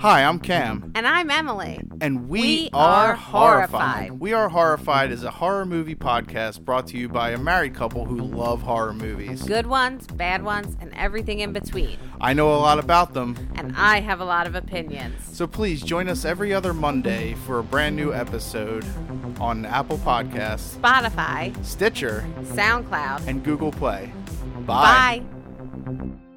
Hi, I'm Cam. And I'm Emily. And we, We are, are horrified. Horrified. We Are Horrified is a horror movie podcast brought to you by a married couple who love horror movies. Good ones, bad ones, and everything in between. I know a lot about them, And I have a lot of opinions. so please join us every other Monday for a brand new episode on Apple Podcasts, Spotify, Stitcher, SoundCloud. and Google Play. Bye. Bye.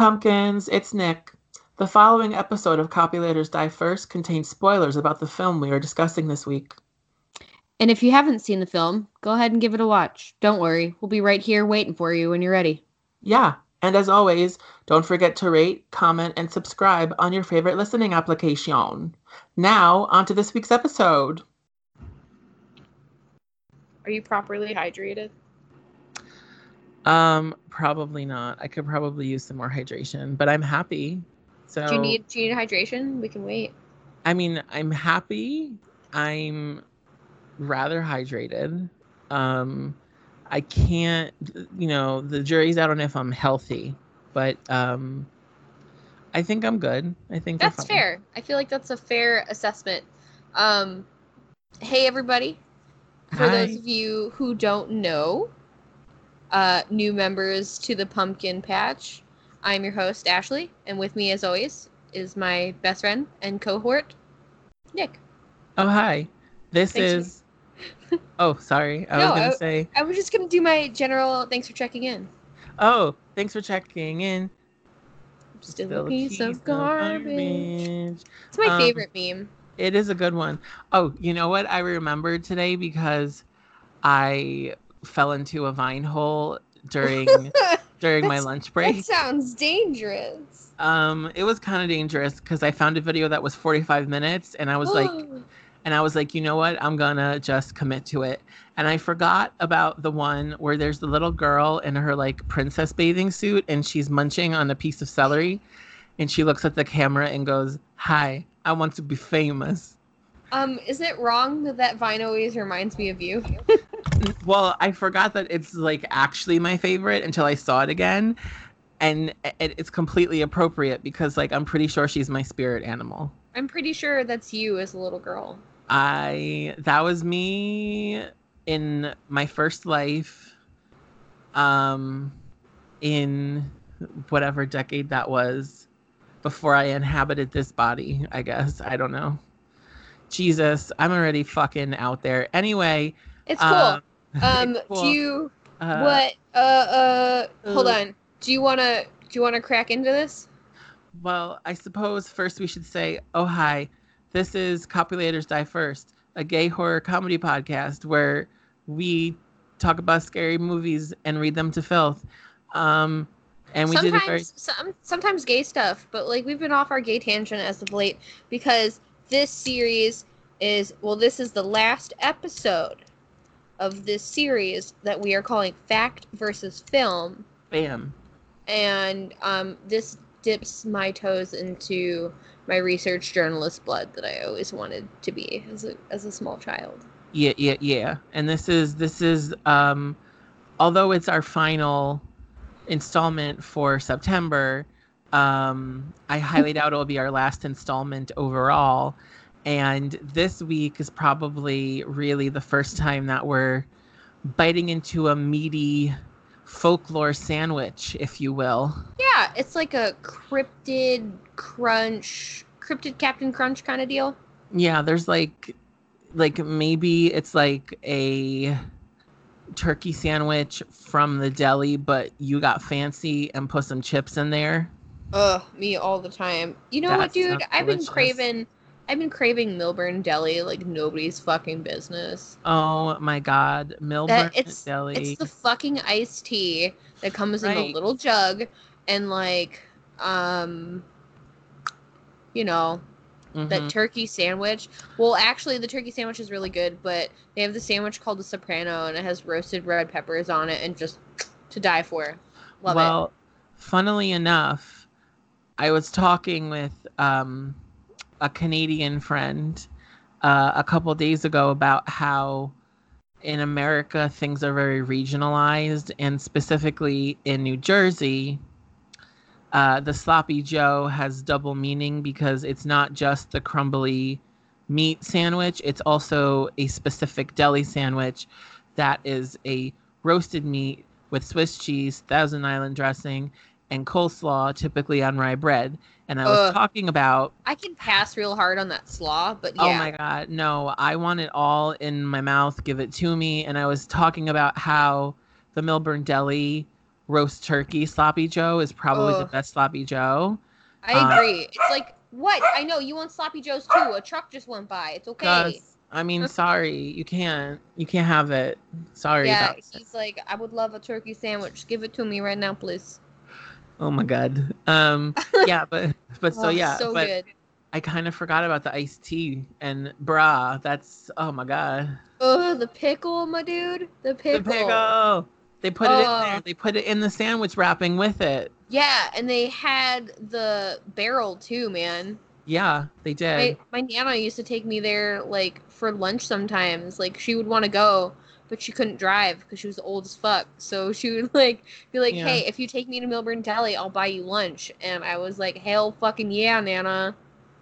Pumpkins, it's Nick. The following episode of Copulators Die First contains spoilers about the film we are discussing this week. And if you haven't seen the film, go ahead and give it a watch. Don't worry, we'll be right here waiting for you when you're ready. Yeah, and as always, don't forget to rate, comment, and subscribe on your favorite listening application. Now, on to this week's episode. Are you properly hydrated? Um, probably not. I could probably use some more hydration, but I'm happy. So Do you need do you need hydration? We can wait. I mean, I'm happy. I'm rather hydrated. Um, I can't, you know, the jury's out on if I'm healthy, but um, I think I'm good. I think That's fair. I feel like that's a fair assessment. Um hey everybody. For Hi. those of you who don't know, uh new members to the pumpkin patch, I'm your host Ashley, and with me as always is my best friend and cohort, Nick. Oh, hi. This Thanks for- is. oh, sorry. I No, was gonna say. I was just gonna do my general thanks for checking in. Oh, thanks for checking in. Still, Still a piece, of garbage. garbage. It's my Um, favorite meme. It is a good one. Oh, you know what? I remembered today because I fell into a vine hole during during my lunch break. That sounds dangerous. Um, it was kind of dangerous because I found a video that was 45 minutes, and I was like, and I was like, you know what? I'm gonna just commit to it. And I forgot about the one where there's the little girl in her like princess bathing suit, and she's munching on a piece of celery, and she looks at the camera and goes, "Hi, I want to be famous." um, is it wrong that that vine always reminds me of you? Well, I forgot that it's like actually my favorite until I saw it again. And it, it's completely appropriate because like I'm pretty sure she's my spirit animal. I'm pretty sure that's you as a little girl. I that was me in my first life um in whatever decade that was before I inhabited this body, I guess. I don't know. Jesus, I'm already fucking out there. Anyway, It's cool. um, um, it's cool. do you uh, what? Uh, uh, hold uh, on. Do you wanna do you wanna crack into this? Well, I suppose first we should say, oh, hi. This is Copulators Die First, a gay horror comedy podcast where we talk about scary movies and read them to filth. Um, and we sometimes, did very. some, sometimes gay stuff, but like we've been off our gay tangent as of late because this series is well, this is the last episode of this series that we are calling Fact versus Film. Bam. and um, this dips my toes into my research journalist blood that I always wanted to be as a as a small child. Yeah, yeah, yeah. And this is this is um, although it's our final installment for September, um, I highly doubt it will be our last installment overall. And this week is probably really the first time that we're biting into a meaty folklore sandwich, if you will. Yeah, it's like a cryptid crunch, cryptid Captain Crunch kind of deal. Yeah, there's like like maybe it's like a turkey sandwich from the deli, but you got fancy and put some chips in there. Ugh, me all the time. You know what, dude? I've been delicious. craving. I've been craving Millburn Deli like nobody's fucking business. Oh my god, Millburn That it's Deli. it's the fucking iced tea that comes in a little jug and like um you know that Mhm. turkey sandwich. Well, actually, the turkey sandwich is really good, but they have the sandwich called the Soprano, and it has roasted red peppers on it, and just to die for. Love well, funnily enough, I was talking with um, a Canadian friend uh, a couple days ago about how in America things are very regionalized, and specifically in New Jersey, uh, the sloppy Joe has double meaning because it's not just the crumbly meat sandwich; it's also a specific deli sandwich that is a roasted meat with Swiss cheese, Thousand Island dressing, and coleslaw, typically on rye bread. And I was Ugh. talking about. I can pass real hard on that slaw, but yeah. oh my God, no, I want it all in my mouth, give it to me. And I was talking about how the Millburn Deli roast turkey sloppy Joe is probably the best sloppy Joe. I Uh, agree. it's like what? I know you want sloppy joes too. A truck just went by. It's okay. I mean, sorry, you can't, you can't have it. Sorry yeah, about it. he's like, I would love a turkey sandwich. Give it to me right now, please. Oh my God. Um, yeah, but, but so Oh, yeah, so but good. I kind of forgot about the iced tea and brah. That's oh my god. Oh, the pickle, my dude. The pickle. The pickle. They put it in there. They put it in the sandwich wrapping with it. Yeah, and they had the barrel too, man. Yeah, they did. My, my nana used to take me there like for lunch sometimes. Like she would want to go, but she couldn't drive because she was old as fuck. So she would like be like, Yeah. "Hey, if you take me to Millburn Deli, I'll buy you lunch." And I was like, "Hell, fucking yeah, nana."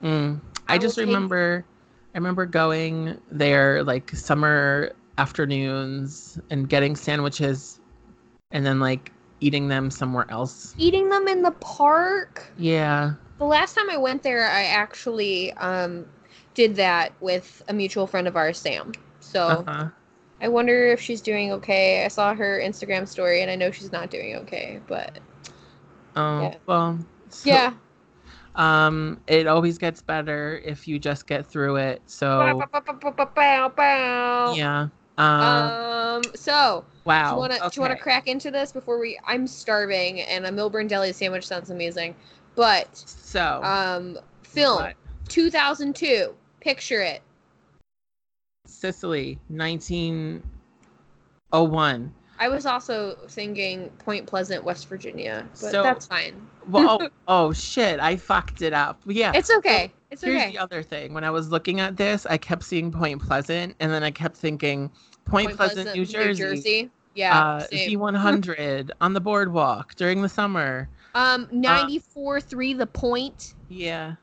Mm. I I, just take- remember, I remember going there like summer afternoons and getting sandwiches, and then like eating them somewhere else. Eating them in the park. Yeah. The last time I went there, I actually um did that with a mutual friend of ours, Sam. So Uh-huh. I wonder if she's doing okay. I saw her Instagram story, and I know she's not doing okay, but Oh Yeah. well. so- yeah. Um, it always gets better if you just get through it. So Bow, yeah. Uh, Um. So, wow. do you want to do you want to okay. crack into this before we? I'm starving, and a Millburn Deli sandwich sounds amazing, but So um, film what? 2002. Picture it. Sicily, 1901. I was also thinking Point Pleasant, West Virginia, but So- that's fine. Well, oh, oh shit, I fucked it up. Yeah. It's okay. It's Here's okay. the other thing. When I was looking at this, I kept seeing Point Pleasant, and then I kept thinking Point, Pleasant, New Jersey. Yeah. uh, same. Z100 on the boardwalk during the summer. Um, 94 3 The Point. Yeah.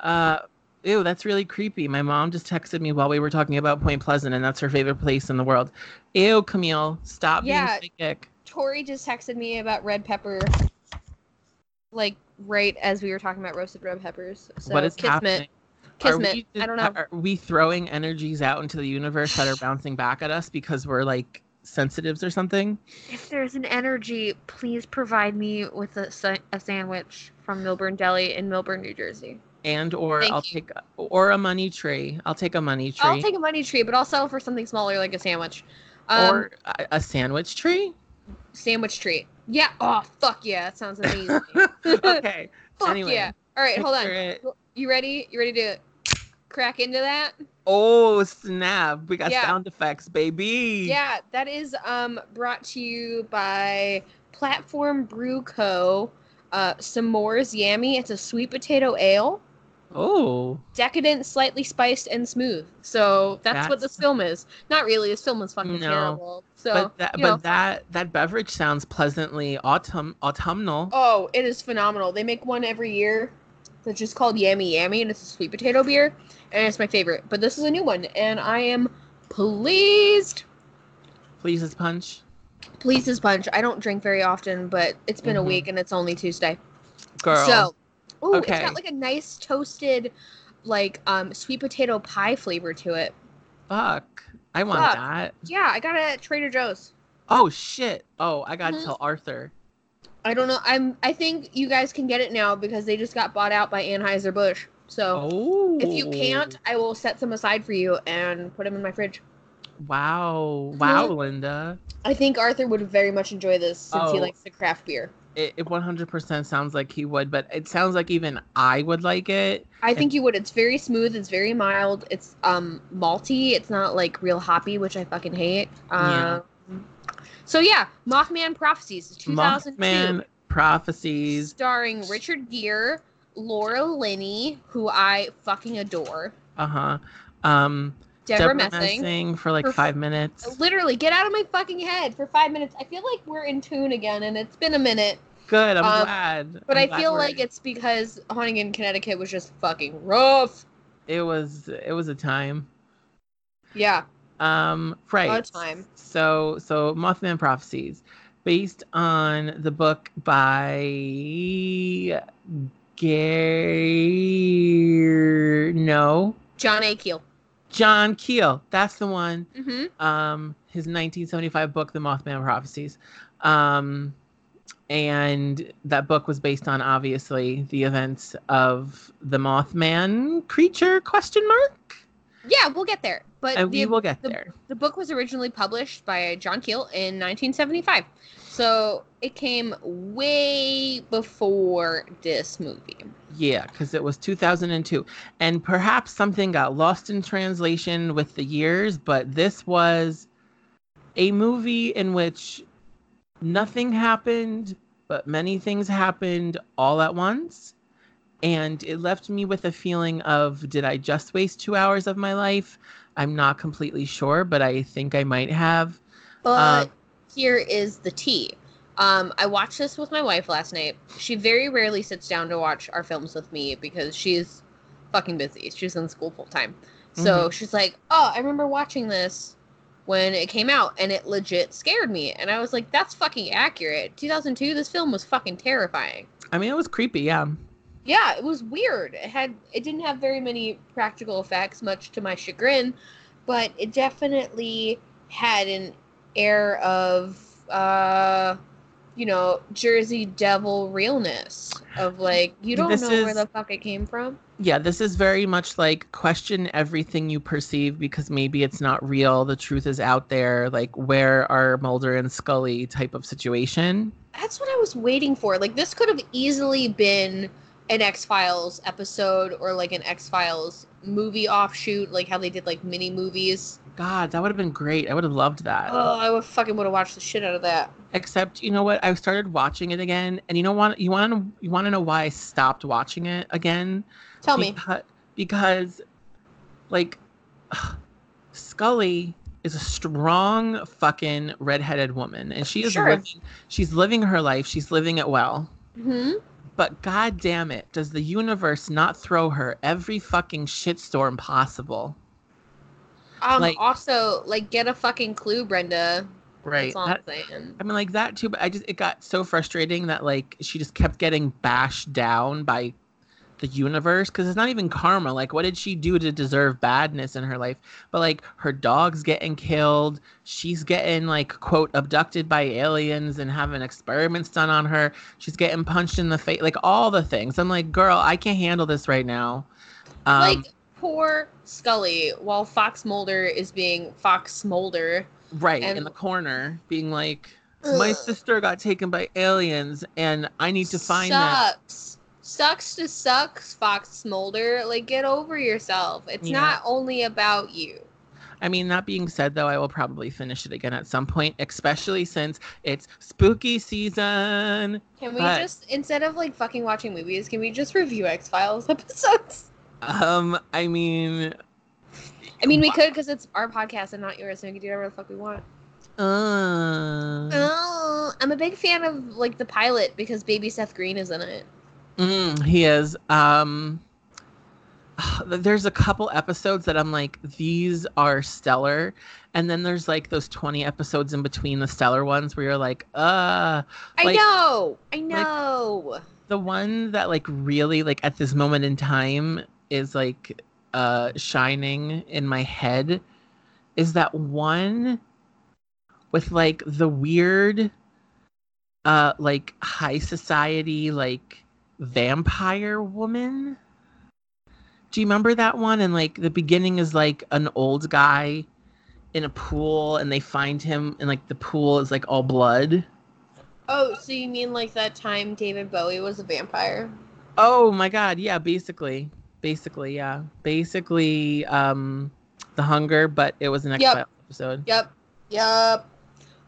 Uh, ew, that's really creepy. My mom just texted me while we were talking about Point Pleasant, and that's her favorite place in the world. Ew, Camille, stop Yeah. being psychic. Tori just texted me about red pepper, like right as we were talking about roasted red peppers. So what is kismet, happening? Are kismet. we, I don't know. Are we throwing energies out into the universe that are bouncing back at us because we're like sensitives or something? If there's an energy, please provide me with a, a sandwich from Millburn Deli in Millburn, New Jersey. And or Thank I'll you. take or a money tree. I'll take a money tree. I'll take a money tree, but I'll settle for something smaller like a sandwich. Um, or a, a sandwich tree. sandwich tree. Yeah. Oh fuck yeah, that sounds amazing. okay. fuck anyway, yeah. All right, hold on. it. You ready? You ready to crack into that? Oh snap! We got Yeah. sound effects, baby. Yeah, that is um brought to you by Platform Brew Co. Uh, S'mores Yammy. It's a sweet potato ale, Oh. decadent, slightly spiced, and smooth. So that's, what That's- this film is. Not really. This film is fucking No, terrible. So but that you but that that beverage sounds pleasantly autumn autumnal. oh, it is phenomenal. They make one every year that's just called Yammy Yammy, and it's a sweet potato beer, and it's my favorite. But this is a new one, and I am pleased. Please as punch. Pleased as punch. I don't drink very often, but it's been a Mhm. week and it's only Tuesday. Girl. So, ooh, Okay. it's got like a nice toasted, like um sweet potato pie flavor to it. fuck. I want Fuck. that. Yeah, I got it at Trader Joe's. Oh shit. Oh, I gotta Mhm. tell Arthur. I don't know. I'm. I think you guys can get it now because they just got bought out by Anheuser Busch. So Oh. if you can't, I will set some aside for you and put them in my fridge. Wow. Wow, Mhm. Linda. I think Arthur would very much enjoy this since he Oh. likes the craft beer. It, it 100% sounds like he would, but it sounds like even I would like it. I think you would. It's very smooth. It's very mild. It's um malty. It's not like real hoppy, which I fucking hate. Yeah. Um, So yeah, Mothman Prophecies, is 2002, Mothman prophecies. starring Richard Gere, Laura Linney, who I fucking adore, Uh huh. Um, Deborah, Messing. for like Her- five minutes. Literally, get out of my fucking head for five minutes. I feel like we're in tune again, and it's been a minute. Good. I'm um, glad. But I'm i glad feel like it's because Haunting in Connecticut was just fucking rough. it was it was a time. Yeah, Um, right. a time. So so Mothman prophecies, based on the book by Gare no John A. Keel. John Keel. That's the one. Mm-hmm. um, his 1975 book, The Mothman Prophecies. Um, and that book was based on obviously the events of the Mothman creature question mark. Yeah, we'll get there. But And we will get the- there. the book was originally published by John Keel in 1975. So it came way before this movie. Yeah, because it was 2002. And perhaps something got lost in translation with the years, but this was a movie in which nothing happened, but many things happened all at once. And it left me with a feeling of did I just waste two hours of my life? I'm not completely sure, but I think I might have. But Uh, here is the tea. Um, I watched this with my wife last night. She very rarely sits down to watch our films with me because she's fucking busy. She's in school full time. So she's like, "Oh, I remember watching this when it came out, and it legit scared me." And I was like, "That's fucking accurate." 2002. This film was fucking terrifying. I mean, it was creepy, yeah. Yeah, it was weird. It had it didn't have very many practical effects, much to my chagrin, but it definitely had an air of uh you know, Jersey Devil realness of like you don't This know where the fuck it came from. Yeah, this is very much like question everything you perceive because maybe it's not real. The truth is out there. Like, where are Mulder and Scully type of situation? That's what I was waiting for. Like this could have easily been an X Files episode or like an X Files movie offshoot, like how they did like mini movies. God, that would have been great. I would have loved that. Oh, I would fucking would have watched the shit out of that. Except, you know what? I started watching it again, and you know what? You want to you want to know why I stopped watching it again? Tell me. Because, because like, Scully is a strong fucking redheaded woman, and she is Sure. living. She's living her life. She's living it well. hmm But god damn it, does the universe not throw her every fucking shitstorm possible? Um. Like- also, like, get a fucking clue, Brenda. Right. That-. I mean like that too, but I just it got so frustrating that like she just kept getting bashed down by the universe because it's not even karma. Like what did she do to deserve badness in her life? But like her dog's getting killed, she's getting like quote abducted by aliens and having experiments done on her. She's getting punched in the face, like all the things. I'm like, girl, I can't handle this right now. Um, like poor Scully, while Fox Mulder is being Fox Smolder. right in the corner, being like, my Ugh. sister got taken by aliens, and I need to find sucks. Sucks to sucks, Fox Smolder. Like, get over yourself. It's Yeah. not only about you. I mean, that being said, though, I will probably finish it again at some point, especially since it's spooky season. Can we But- just instead of like fucking watching movies, can we just review X Files episodes? Um, I mean, I mean, we could because it's our podcast and not yours, so we can do whatever the fuck we want. uh, Oh, I'm a big fan of like the pilot because Baby Seth Green is in it. Mm, he is. Um, there's a couple episodes that I'm like, these are stellar, and then there's like those 20 episodes in between the stellar ones where you're like, uh, I Like- know, I know. the one that like really like at this moment in time is like uh shining in my head is that one with like the weird uh like high society like vampire woman do you remember that one and like the beginning is like an old guy in a pool and they find him and like the pool is like all blood Oh, so you mean like that time David Bowie was a vampire? Oh my god, yeah, basically. Basically, yeah. Basically, um The Hunger, but it was an X Yep. Episode. Yep. Yep.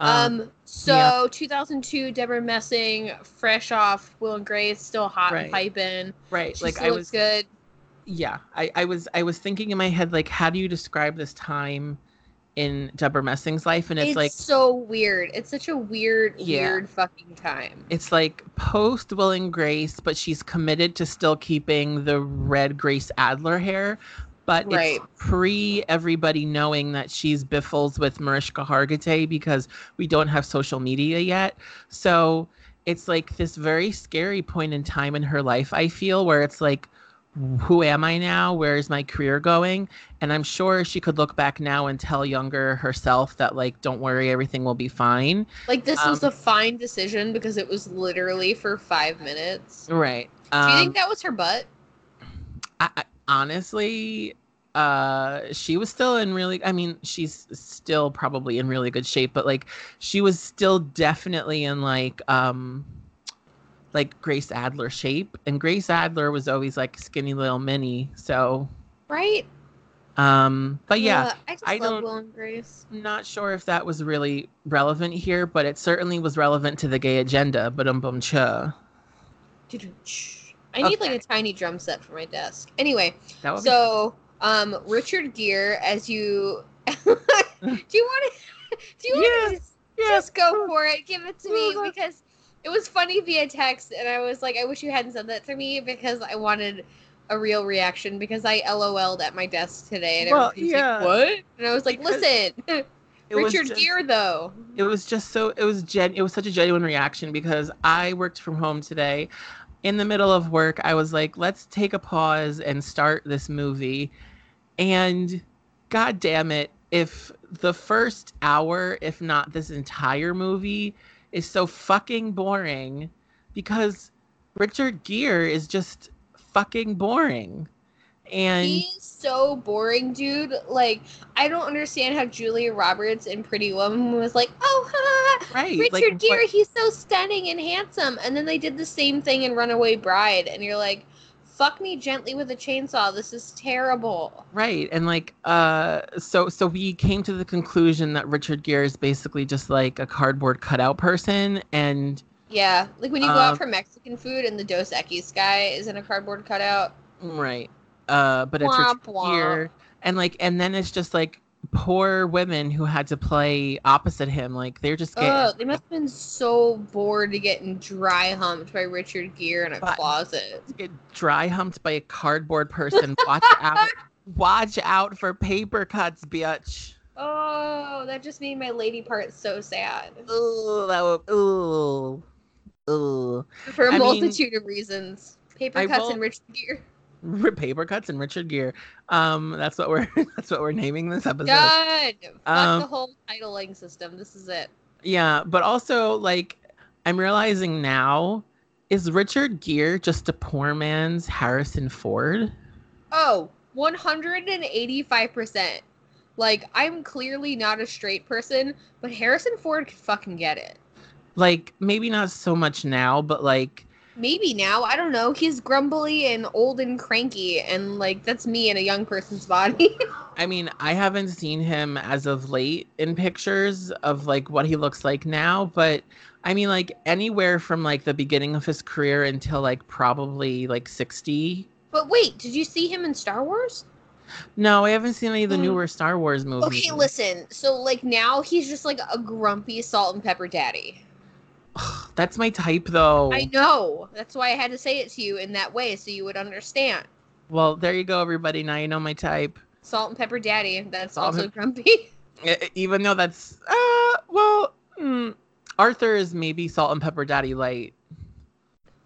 Um, Um, so 2002, Deborah Messing, fresh off Will and Grace, still hot Right. and piping. right. She like I was good. yeah, I, I was I was thinking in my head like how do you describe this time in Deborah Messing's life? And it's, It's, like so weird. It's such a weird, Yeah. weird fucking time. it's like post Will and Grace, but she's committed to still keeping the red Grace Adler hair. But Right. it's pre everybody knowing that she's biffles with Mariska Hargitay because we don't have social media yet. So it's like this very scary point in time in her life, I feel, where it's like, who am I now? Where is my career going? And I'm sure she could look back now and tell younger herself that, like, don't worry, everything will be fine. Like this was Um, a fine decision because it was literally for five minutes. Right. Do you Um, think that was her butt? I, honestly, uh, she was still in really. I mean, she's still probably in really good shape, but like, she was still definitely in like, um, like Grace Adler shape, and Grace Adler was always like skinny little mini. So, Right? um, but yeah, Uh, I just I love don't- Will and Grace. Not sure if that was really relevant here, but it certainly was relevant to the gay agenda. But um, bum cha. I need like a tiny drum set for my desk. Anyway, would be so um, Richard Gere, as you do you want to do you want to just, yeah. just go for it? Give it to me because it was funny via text, and I was like, I wish you hadn't said that to me because I wanted a real reaction because I LOL'd at my desk today and Well, everybody's yeah. like, "What?" And I was like, Because "Listen, It Richard just- Gere though." it was just so it was gen it was such a genuine reaction because i worked from home today in the middle of work i was like let's take a pause and start this movie. And god damn it if the first hour if not this entire movie is so fucking boring because richard gere is just fucking boring and He's so boring, dude. Like, I don't understand how Julia Roberts in Pretty Woman was like, "Oh, ha, right Richard like, Gere, what- he's so stunning and handsome," and then they did the same thing in Runaway Bride, and you're like, "Fuck me gently with a chainsaw. This is terrible." Right. And like uh so so we came to the conclusion that Richard Gere is basically just like a cardboard cutout person and Yeah, like when you go out for Mexican food and the Dos Equis guy is in a cardboard cutout. right. Uh but it's Womp. And like and then it's just like poor women who had to play opposite him like they're just getting Oh, they must have been so bored to getting dry humped by Richard Gere in a But- closet. get dry humped by a cardboard person. Watch out. Watch out for paper cuts, bitch. Oh, that just made my lady part so sad. Ooh, that would ooh. Ooh. For a I mean, multitude of reasons. Paper I cuts will- and Richard Gere. paper cuts and Richard Gere. Um, that's what we're that's what we're naming this episode. God, fuck Um, the whole titling system. This is it. Yeah, but also like I'm realizing now, is Richard Gere just a poor man's Harrison Ford? Oh, 185%. Like, I'm clearly not a straight person, but Harrison Ford could fucking get it. Like maybe not so much now, but like Maybe now, I don't know. He's grumbly and old and cranky, and like, that's me in a young person's body. I mean, I haven't seen him as of late in pictures of like what he looks like now, but I mean like anywhere from like the beginning of his career until like probably like 60. but wait, did you see him in Star Wars? No, I haven't seen any of the Mm. newer Star Wars movies. Okay, listen. So, like, now he's just like a grumpy salt and pepper daddy. That's my type though. I know. That's why I had to say it to you in that way so you would understand. Well, there you go everybody. Now you know my type. Salt and pepper daddy. That's Salt also grumpy. E- even though that's uh well mm, arthur is maybe salt and pepper daddy light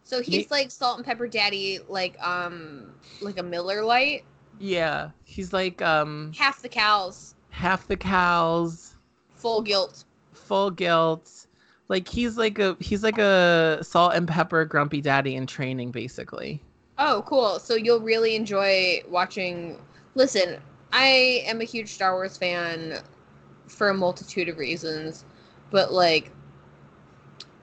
So he's like salt and pepper daddy, like um, like a Miller Light. yeah he's like um Half the cows, half the cows full guilt. full guilt like he's like a he's like a salt and pepper grumpy daddy in training basically Oh, cool. So you'll really enjoy watching. Listen, I am a huge Star Wars fan for a multitude of reasons, but like,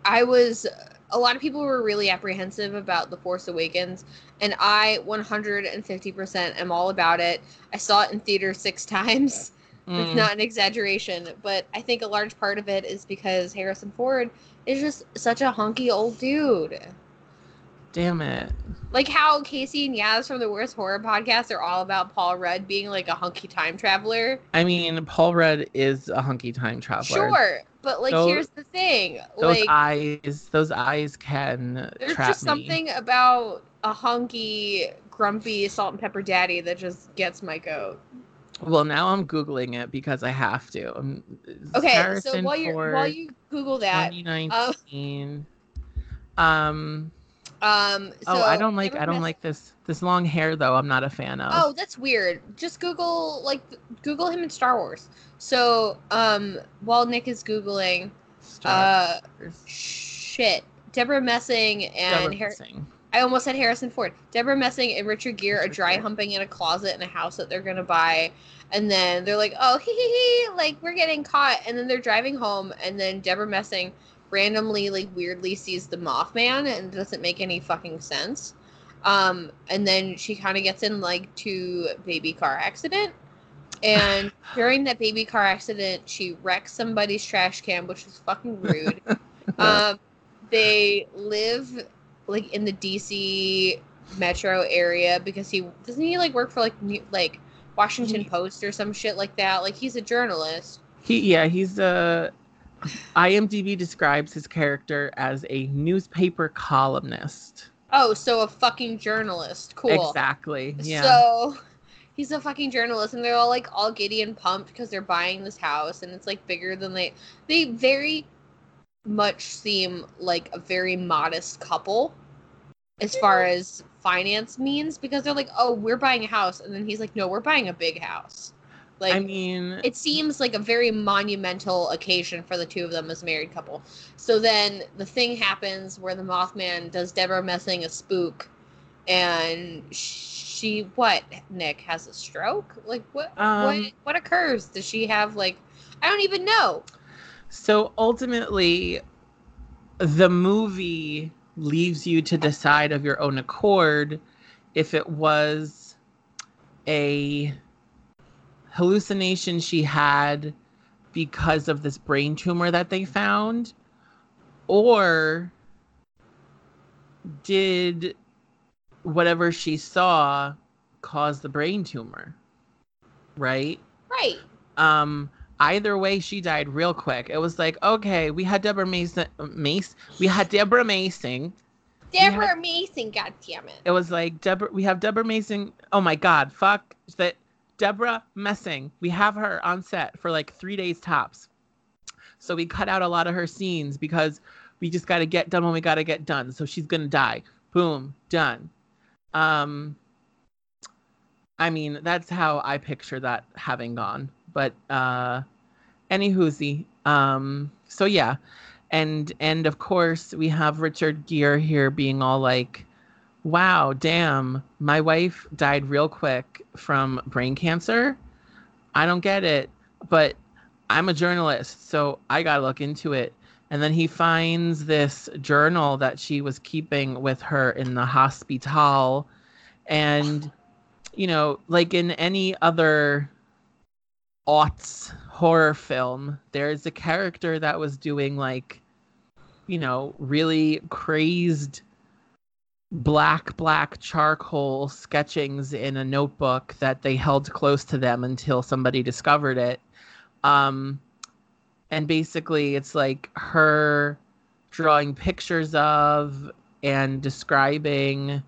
I was a lot of people were really apprehensive about The Force Awakens, and I 150% am all about it. I saw it in theater six times. It's Mm. not an exaggeration, but I think a large part of it is because Harrison Ford is just such a hunky old dude. Damn it. Like how Casey and Yaz from the Worst Horror Podcast are all about Paul Rudd being like a hunky time traveler. I mean, Paul Rudd is a hunky time traveler. Sure, but like Those- here's the thing, Those like eyes, those eyes can there's just me. something about a hunky, grumpy salt and pepper daddy that just gets my goat. Well, now I'm googling it because I have to. Um, Okay, so while you while you Google that, 2019. um. um, so oh, I don't like. I don't Mess- like this. This long hair though. I'm not a fan of. Oh, that's weird. Just Google like Google him in Star Wars. So, um, while Nick is googling, Star uh, Wars. shit, Deborah Messing and Deborah Har- Messing. I almost said Harrison Ford. Deborah Messing and Richard Gere are dry humping in a closet in a house that they're gonna buy, and then they're like, "Oh, hee hee hee!" Like we're getting caught, and then they're driving home, and then Deborah Messing randomly, like weirdly, sees the Mothman, and doesn't make any fucking sense. Um, and then she kind of gets in like to baby car accident, and during that baby car accident, she wrecks somebody's trash can, which is fucking rude. um, they live like in the DC metro area because he doesn't he like work for like New, like Washington He- Post or some shit like that. Like he's a journalist. He yeah, he's a IMDb describes his character as a newspaper columnist. Oh, so a fucking journalist. Cool. Exactly. Yeah. So he's a fucking journalist, and they're all like all giddy and pumped because they're buying this house, and it's like bigger than they. They very much seem like a very modest couple as far as finance means because they're like, oh, we're buying a house, and then he's like, no, we're buying a big house. Like I mean, it seems like a very monumental occasion for the two of them as a married couple. So then the thing happens where the Mothman does Deborah Messing a spook, and she what Nick has a stroke? Like what Um, what what occurs? Does she have like I don't even know. So ultimately, the movie leaves you to decide of your own accord if it was a hallucination she had because of this brain tumor that they found or did whatever she saw cause the brain tumor right Right. um either way she died real quick. It was like okay we had deborah mason mace we had deborah macing Deborah Mason, god damn it. it was like deborah we have deborah mason oh my god fuck that deborah messing. We have her on set for like three days tops. So we cut out a lot of her scenes because we just got to get done when we got to get done. So she's gonna die. Boom done. Um i mean that's how i picture that having gone but uh any whoozy um so yeah. And and of course we have richard gere here being all like wow damn my wife died real quick from brain cancer. I don't get it but i'm a journalist so i gotta look into it. And then he finds this journal that she was keeping with her in the hospital. And you know like in any other aughts horror film there's a character that was doing like you know really crazed black black charcoal sketchings in a notebook that they held close to them until somebody discovered it um and basically it's like her drawing pictures of and describing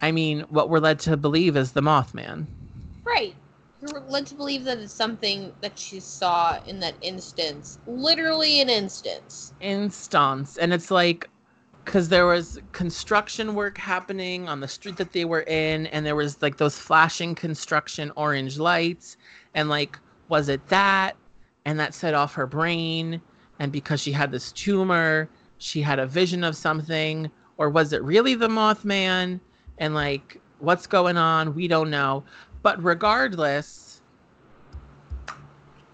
i mean what we're led to believe is the mothman Right. You're led to believe that it's something that she saw in that instance. Literally an instance. instance and it's like because there was construction work happening on the street that they were in and there was like those flashing construction orange lights and like was it that and that set off her brain and because she had this tumor she had a vision of something or was it really the mothman and like what's going on we don't know but regardless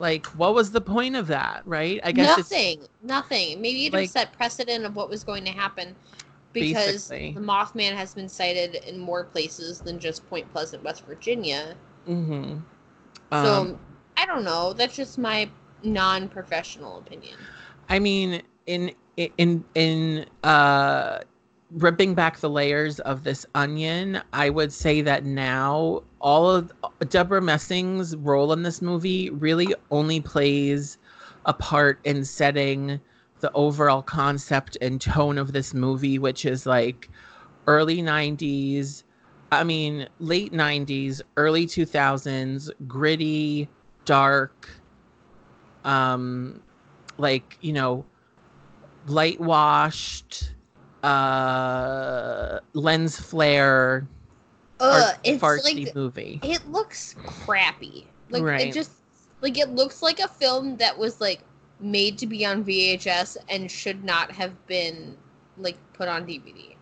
Like, what was the point of that, right? I guess it's nothing, nothing. Maybe it like- just set precedent of what was going to happen because Basically. the Mothman has been sighted in more places than just Point Pleasant, West Virginia. mm-hmm. So Um, I don't know. That's just my non-professional opinion. I mean, in in in uh, ripping back the layers of this onion, I would say that now all of Deborah Messing's role in this movie really only plays a part in setting the overall concept and tone of this movie, which is like early '90s. I mean, late '90s, early 2000s, gritty, dark, um, like you know light washed uh lens flare Ugh, artsy it's like movie it looks crappy. Like Right. it just like it looks like a film that was like made to be on VHS and should not have been like put on DVD.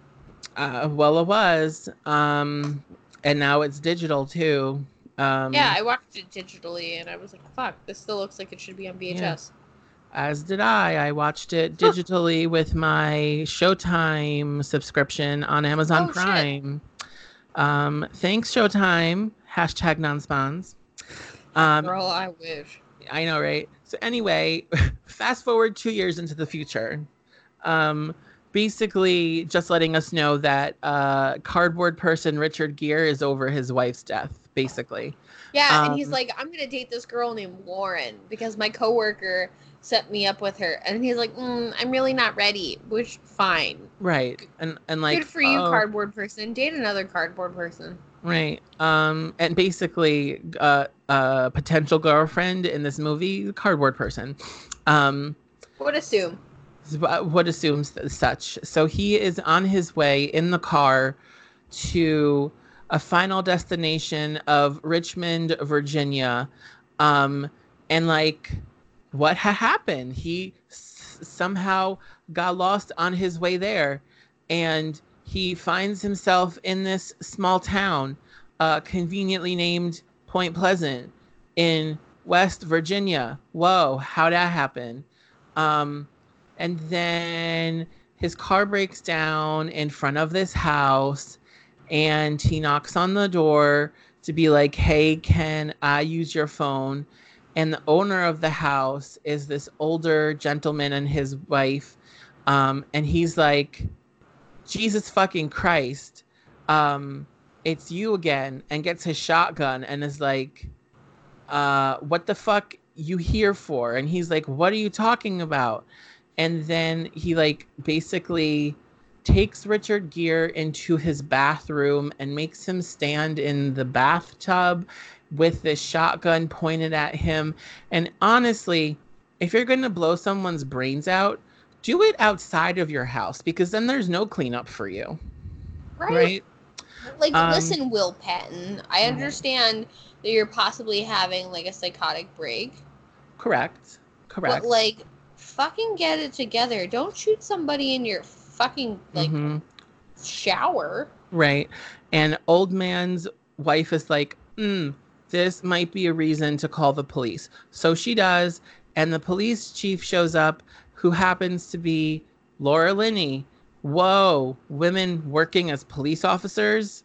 uh well it was um and now it's digital too um yeah, I watched it digitally and I was like, "Fuck, this still looks like it should be on VHS." As did i i watched it digitally with my showtime subscription on amazon Oh, prime um thanks showtime hashtag non-spawns um Girl, I wish. I know, right? So anyway, fast forward two years into the future. Um, basically, just letting us know that uh, cardboard person Richard Gere is over his wife's death. Basically, Yeah, and he's Um, like, "I'm gonna date this girl named Lauren because my coworker set me up with her," and he's like, mm, "I'm really not ready." Which fine, right? And and like, good for you, oh, cardboard person. Date another cardboard person. Right. Um, and basically, uh, uh, potential girlfriend in this movie, cardboard person. Um, Would assume. what assumes such. So he is on his way in the car to a final destination of Richmond, Virginia. Um, and like, what ha- happened? He s- somehow got lost on his way there. And he finds himself in this small town, uh, conveniently named Point Pleasant in West Virginia. Whoa, how'd that happen? Um, and then his car breaks down in front of this house and he knocks on the door to be like hey can i use your phone and the owner of the house is this older gentleman and his wife. Um, and he's like jesus fucking christ um, it's you again and gets his shotgun and is like uh, what the fuck you here for? And he's like what are you talking about? And then he like basically takes Richard Gere into his bathroom and makes him stand in the bathtub with this shotgun pointed at him. And honestly, if you're going to blow someone's brains out, do it outside of your house because then there's no cleanup for you, Right. right? Like, Um, listen, Will Patton. I understand that you're possibly having like a psychotic break, Correct. Correct. but like, fucking get it together. Don't shoot somebody in your fucking like Mhm. shower. Right. And old man's wife is like, mm, this might be a reason to call the police. So she does. And the police chief shows up, who happens to be Laura Linney. Whoa, women working as police officers?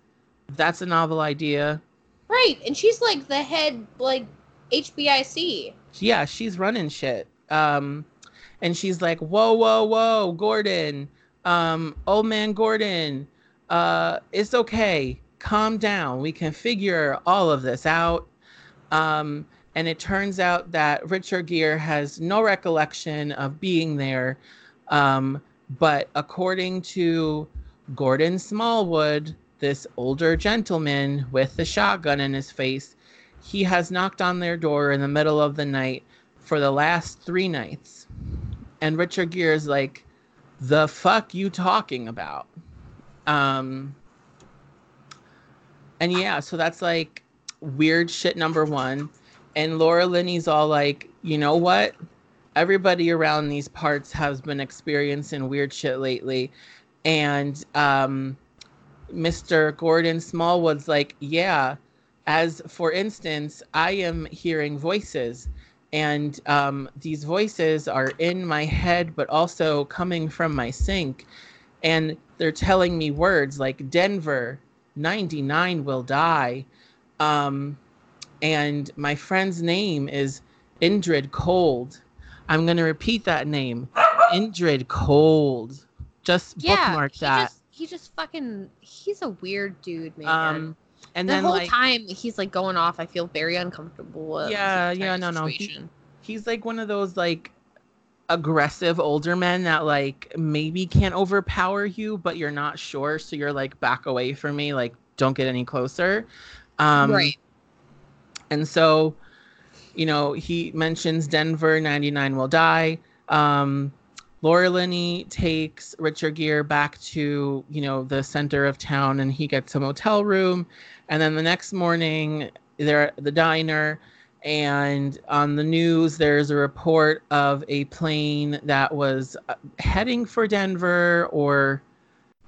That's a novel idea. Right, and she's like the head like HBIC. Yeah, she's running shit. Um, and she's like, whoa, whoa, whoa, Gordon, um, old man Gordon, uh, it's okay. Calm down. We can figure all of this out. Um, and it turns out that Richard Gere has no recollection of being there. Um, but according to Gordon Smallwood, this older gentleman with the shotgun in his face, he has knocked on their door in the middle of the night for the last three nights. And Richard Gere is like, the fuck you talking about? Um, and yeah, so that's like weird shit number one. And Laura Linney's all like, you know what? Everybody around these parts has been experiencing weird shit lately. And um, Mr. Gordon Smallwood's like, yeah, as for instance, I am hearing voices. and um, these voices are in my head, but also coming from my sink, and they're telling me words like Denver, 99 will die. Um, and my friend's name is Indrid Cold. I'm going to repeat that name Indrid Cold. Just Yeah, bookmark that. just he just fucking he's a weird dude, man. um, and then the then whole like time he's like going off, I feel very uncomfortable. Yeah, yeah, entire no, no, he- he's like one of those like aggressive older men that like maybe can't overpower you, but you're not sure, so you're like back away from me, like don't get any closer. Um, right. And so, you know, he mentions Denver 99 will die. Um, Laura Linney takes Richard Gere back to, you know, the center of town and he gets a motel room. And then the next morning, they're at the diner. And on the news, there's a report of a plane that was uh, heading for Denver or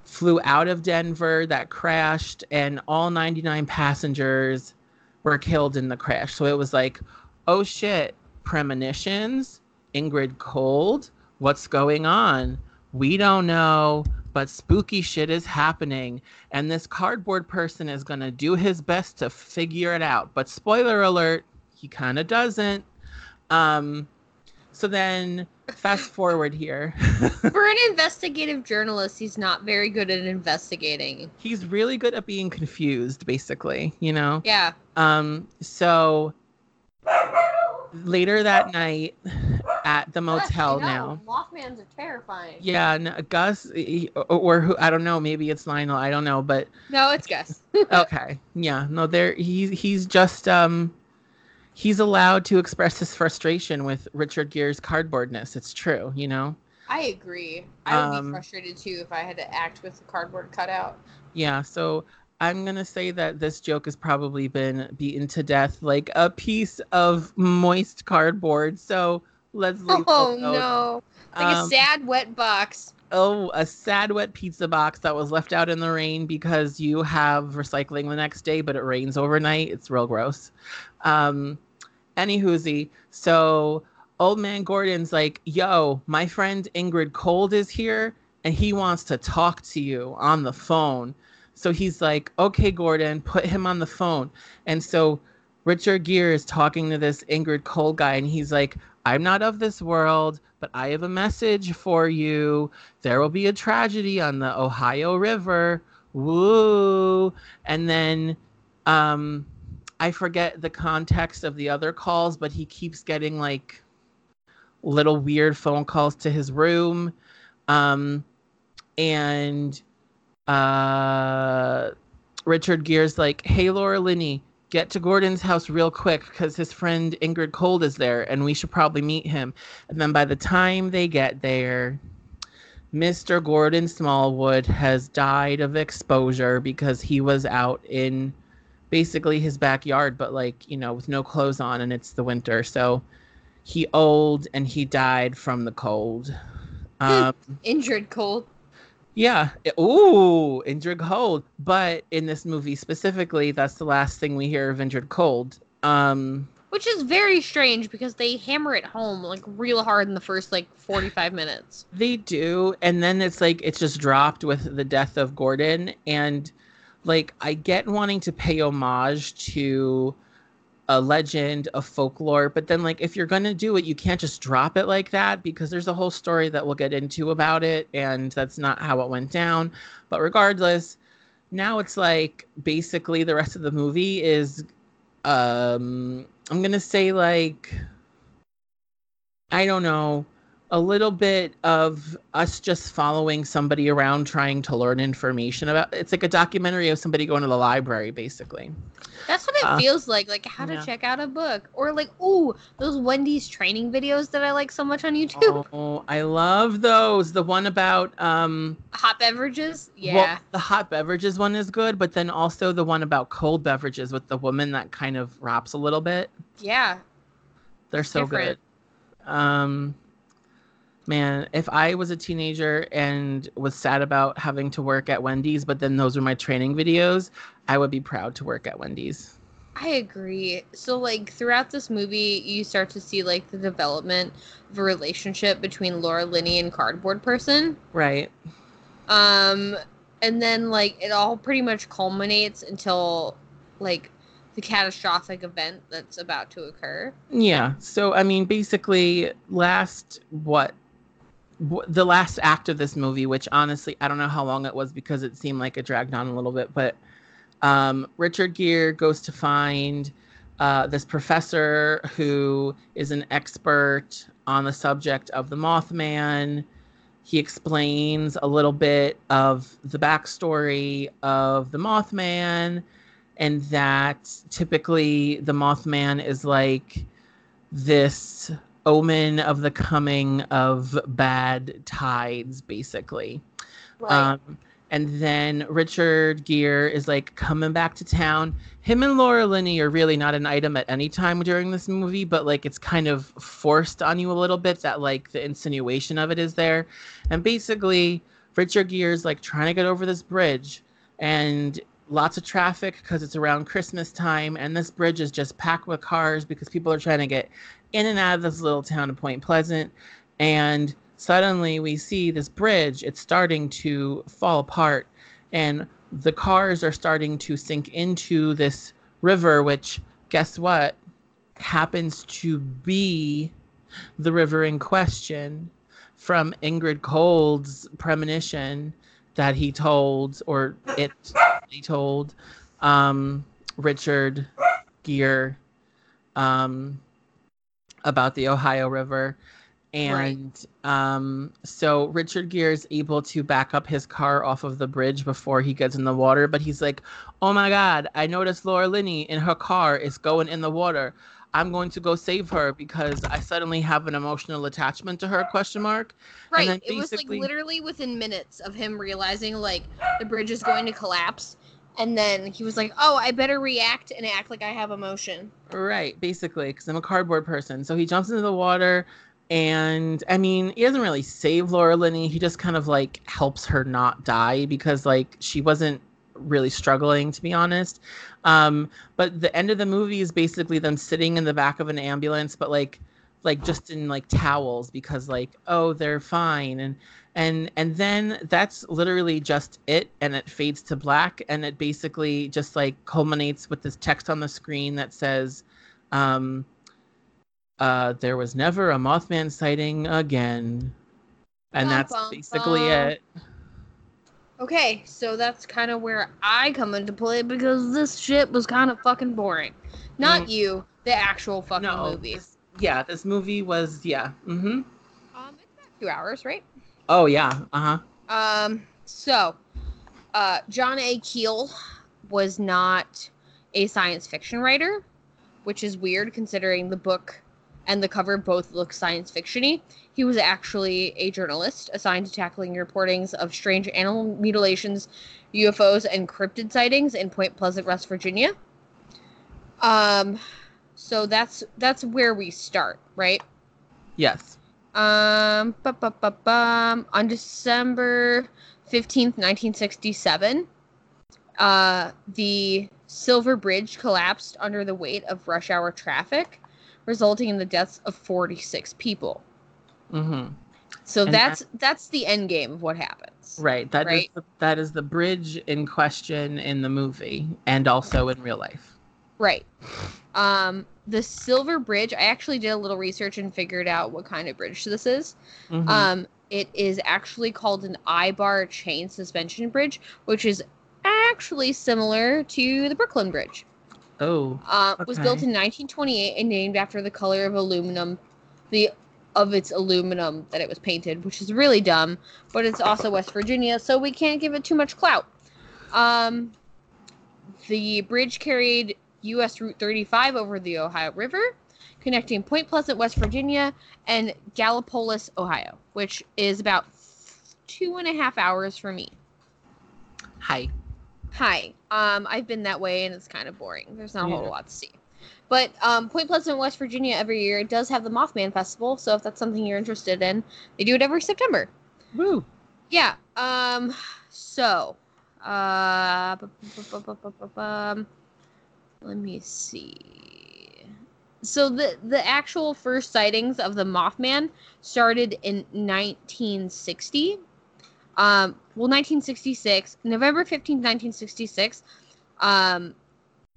flew out of Denver that crashed, and all 99 passengers were killed in the crash. So it was like, oh shit, premonitions, Indrid Cold, what's going on? We don't know, but spooky shit is happening. And this cardboard person is going to do his best to figure it out. But spoiler alert, he kind of doesn't. Um, so then fast forward here. For an investigative journalist, he's not very good at investigating. He's really good at being confused, basically, you know? Yeah. Um, so later that night at the motel now. Mothmans are terrifying. Yeah, no, Gus, he- or, or who I don't know, maybe it's Lionel, I don't know, but No, it's Gus. okay, yeah, no, there he's he's just um he's allowed to express his frustration with Richard Gere's cardboardness. It's true, you know. I agree. I would Um, be frustrated too if I had to act with the cardboard cutout. Yeah, so I'm gonna say that this joke has probably been beaten to death like a piece of moist cardboard. So let's leave. Oh no. Like Um, a sad wet box. oh, a sad wet pizza box that was left out in the rain because you have recycling the next day, but it rains overnight. It's real gross. Um, any whoozy. So old man Gordon's like, yo, my friend Indrid Cold is here and he wants to talk to you on the phone. So he's like, okay, Gordon, put him on the phone. And so Richard Gere is talking to this Indrid Cold guy and he's like, I'm not of this world, but I have a message for you. There will be a tragedy on the Ohio River. Woo. And then um I forget the context of the other calls, but he keeps getting like little weird phone calls to his room. Um and uh Richard Gere's like, "Hey Laura Linney, get to Gordon's house real quick because his friend Indrid Cold is there and we should probably meet him. And then by the time they get there, Mr. Gordon Smallwood has died of exposure because he was out in basically his backyard, but like, you know, with no clothes on and it's the winter. So he old and he died from the cold. Um, Injured cold. yeah. Ooh, Indrid Cold. But in this movie specifically, that's the last thing we hear of Indrid Cold. Um, Which is very strange because they hammer it home like real hard in the first like 45 minutes. they do, and then it's like it's just dropped with the death of Gordon, and like I get wanting to pay homage to a legend, a folklore, but then like if you're gonna do it, you can't just drop it like that because there's a whole story that we'll get into about it, and that's not how it went down. But regardless, now it's like basically the rest of the movie is um I'm gonna say like I don't know, a little bit of us just following somebody around trying to learn information about it's like a documentary of somebody going to the library basically. That's what it Uh, feels like, like how to yeah. check out a book. Or like, ooh, those Wendy's training videos that I like so much on YouTube. Oh, I love those. The one about um Hot beverages. Yeah. well, the hot beverages one is good, but then also the one about cold beverages with the woman that kind of raps a little bit. yeah. They're so different. good. Um man, if I was a teenager and was sad about having to work at Wendy's, but then those were my training videos, I would be proud to work at Wendy's. I agree. So like throughout this movie, you start to see like the development of a relationship between Laura Linney and Cardboard Person. Right. Um, and then like it all pretty much culminates until like the catastrophic event that's about to occur. Yeah. So I mean, basically, last what the last act of this movie, which honestly I don't know how long it was because it seemed like it dragged on a little bit, but um, Richard Gere goes to find uh, this professor who is an expert on the subject of the Mothman. He explains a little bit of the backstory of the Mothman and that typically the Mothman is like this omen of the coming of bad tides, basically. Um, and then Richard Gere is like coming back to town. Him and Laura Linney are really not an item at any time during this movie, but like it's kind of forced on you a little bit that like the insinuation of it is there. And basically, Richard Gere is like trying to get over this bridge, and lots of traffic because it's around Christmas time, and this bridge is just packed with cars because people are trying to get in and out of this little town of Point Pleasant. And suddenly we see this bridge, it's starting to fall apart, and the cars are starting to sink into this river, which, guess what, happens to be the river in question from Indrid Cold's premonition that he told, or it he told um, Richard Gere um, about the Ohio River. And um, so Richard Gere is able to back up his car off of the bridge before he gets in the water. But he's like, oh my God, I noticed Laura Linney in her car is going in the water. I'm going to go save her because I suddenly have an emotional attachment to her question mark. Right. then It was like literally within minutes of him realizing like the bridge is going to collapse. And then he was like, "Oh, I better react and act like I have emotion." Right, basically, because I'm a cardboard person. So he jumps into the water, and I mean, he doesn't really save Laura Linney. He just kind of like helps her not die because like she wasn't really struggling, to be honest. Um, but the end of the movie is basically them sitting in the back of an ambulance, but like like just in like towels because like oh they're fine and and and then that's literally just it and it fades to black and it basically just like culminates with this text on the screen that says um uh there was never a mothman sighting again and Bum, that's bum, basically bum. it Okay, so that's kind of where I come into play because this shit was kind of fucking boring. Not Mm. you, the actual fucking no movie. this- yeah this movie was yeah mm-hmm Um, it's about two hours, right? Oh yeah uh-huh Um, so, uh, John A. Keel was not a science fiction writer, which is weird considering the book and the cover both look science fictiony. He was actually a journalist assigned to tackling reportings of strange animal mutilations, UFOs, and cryptid sightings in Point Pleasant, West Virginia. Um, so that's that's where we start, right? yes Um, bu- bu- bu- bum. on December 15th, 1967, uh, the Silver Bridge collapsed under the weight of rush hour traffic, resulting in the deaths of 46 people. mm-hmm So And that's that's the end game of what happens. Right. That is Right. the, that is the bridge in question in the movie and also in real life. Right. Um, the Silver Bridge, I actually did a little research and figured out what kind of bridge this is. Mhm. Um, it is actually called an eyebar chain suspension bridge, which is actually similar to the Brooklyn Bridge. oh. Uh, Was built in 1928 and named after the color of aluminum, the of its aluminum that it was painted, which is really dumb. But it's also West Virginia, so we can't give it too much clout. Um, the bridge carried U.S. Route 35 over the Ohio River, connecting Point Pleasant, West Virginia, and Gallipolis, Ohio, which is about two and a half hours for me. Hi. Hi. Um, I've been that way and it's kind of boring. There's not a Yeah. whole lot to see. But um, Point Pleasant, West Virginia, every year it does have the Mothman Festival. So if that's something you're interested in, they do it every September. Woo. Yeah. Um. So. Uh. bu- bu- bu- bu- bu- bu- bum. Let me see. So the the actual first sightings of the Mothman started in 1960. Um, well, 1966, November 15th, 1966. Um,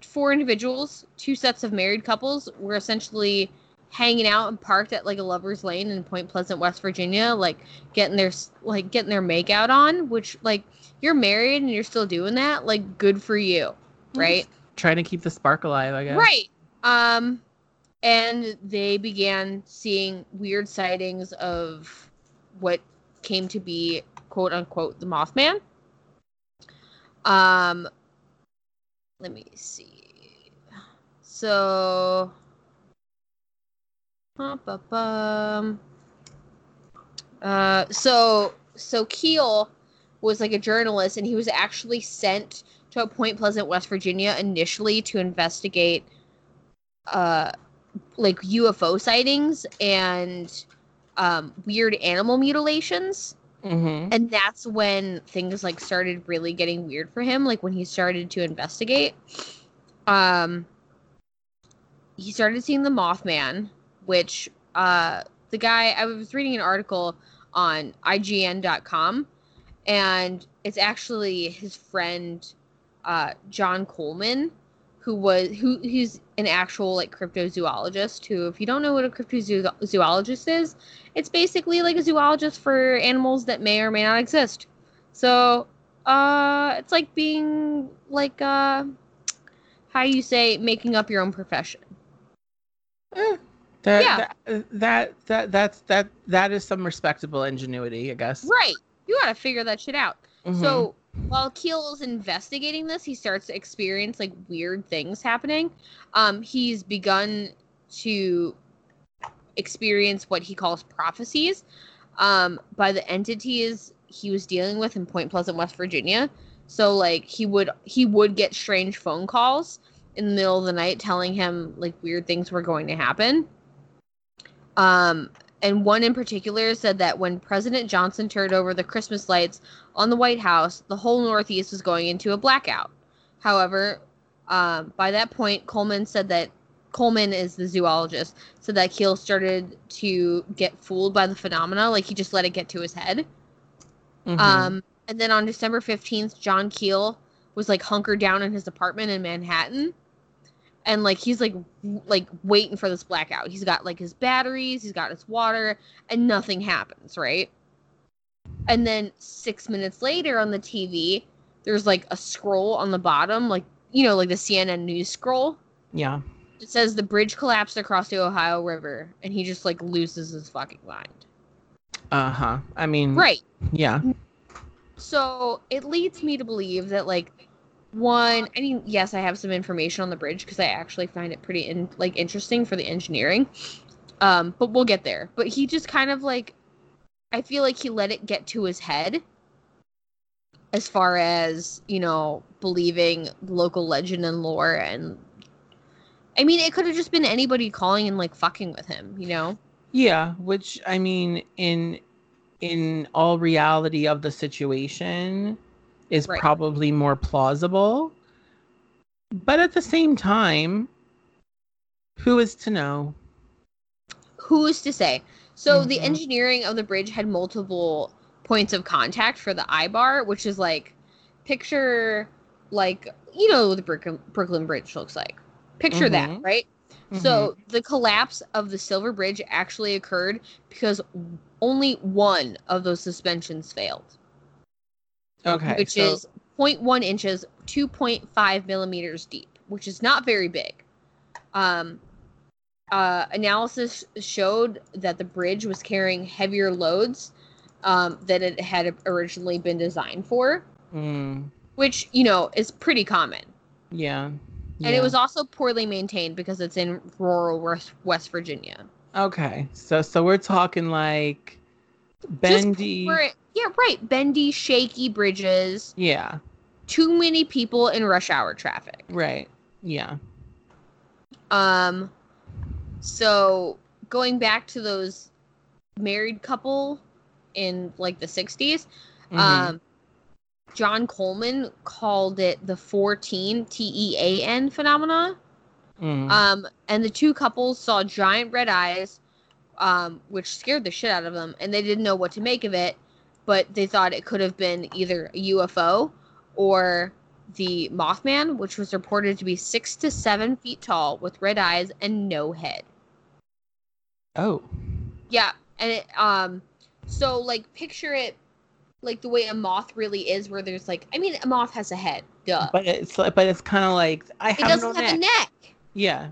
four individuals, two sets of married couples, were essentially hanging out and parked at like a lovers lane in Point Pleasant, West Virginia, like getting their like getting their makeout on. Which like you're married and you're still doing that, like good for you, right? Trying to keep the spark alive, I guess. Right. Um, and they began seeing weird sightings of what came to be quote unquote the Mothman. Um, let me see. So, uh, so so Keel was like a journalist, and he was actually sent to Point Pleasant, West Virginia, initially to investigate, uh, like UFO sightings and um, weird animal mutilations Mm-hmm. and that's when things like started really getting weird for him like when he started to investigate um he started seeing the mothman which uh the guy i was reading an article on ign.com and it's actually his friend uh john coleman who was who he's an actual like cryptozoologist who if you don't know what a cryptozoologist is it's basically like a zoologist for animals that may or may not exist so uh it's like being like uh how you say making up your own profession That, Yeah. that that that that's that that is some respectable ingenuity, I guess. right you gotta figure that shit out Mhm. So while Keel is investigating this, he starts to experience like weird things happening. Um, he's begun to experience what he calls prophecies um, by the entities he was dealing with in Point Pleasant, West Virginia. So like he would he would get strange phone calls in the middle of the night telling him like weird things were going to happen. Um, and one in particular said that when President Johnson turned over the Christmas lights on the White House, the whole Northeast was going into a blackout. However, um, by that point, Coleman said that Coleman is the zoologist, said that Keel started to get fooled by the phenomena, like he just let it get to his head. Mhm. Um, and then on December 15th, John Keel was like hunkered down in his apartment in Manhattan. And like he's like w- like waiting for this blackout. He's got like his batteries, he's got his water, and nothing happens, right? And then 6 minutes later on the TV, there's like a scroll on the bottom, like you know, like the CNN news scroll. yeah. It says the bridge collapsed across the Ohio River, and he just like loses his fucking mind. Uh huh. I mean, Right. Yeah. So it leads me to believe that like one, I mean, yes, I have some information on the bridge because I actually find it pretty in, like interesting for the engineering. Um, but we'll get there. But he just kind of like, I feel like he let it get to his head. As far as you know, believing local legend and lore, and I mean, it could have just been anybody calling and like fucking with him, you know? Yeah. Which I mean, in in all reality of the situation, is Right. probably more plausible. But at the same time, who is to know? who's to say? So the Mhm. engineering of the bridge had multiple points of contact for the eyebar, which is like picture like you know what the Brooklyn, Brooklyn Bridge looks like. Picture that, Mhm. right? Mm-hmm. So the collapse of the Silver Bridge actually occurred because only one of those suspensions failed, okay, which so- is 0.1 inches, 2.5 millimeters deep, which is not very big. Um, uh, analysis showed that the bridge was carrying heavier loads um, than it had originally been designed for, Mm, which you know is pretty common. yeah. And it was also poorly maintained because it's in rural West, West Virginia. okay. So so we're talking like Just bendy. poor- yeah, right. Bendy, shaky bridges. yeah. Too many people in rush hour traffic. Right. Yeah. Um, so going back to those married couple in like the 60s, Mhm. um, John Coleman called it the 14 T E A N phenomena. Mm. Um, and the two couples saw giant red eyes, um, which scared the shit out of them, and they didn't know what to make of it. But they thought it could have been either a UFO or the Mothman, which was reported to be six to seven feet tall with red eyes and no head. oh. Yeah, and it, um, so like picture it like the way a moth really is, where there's like, I mean, a moth has a head, duh. But it's like, but it's kind of like I have it doesn't no have a neck. neck. Yeah.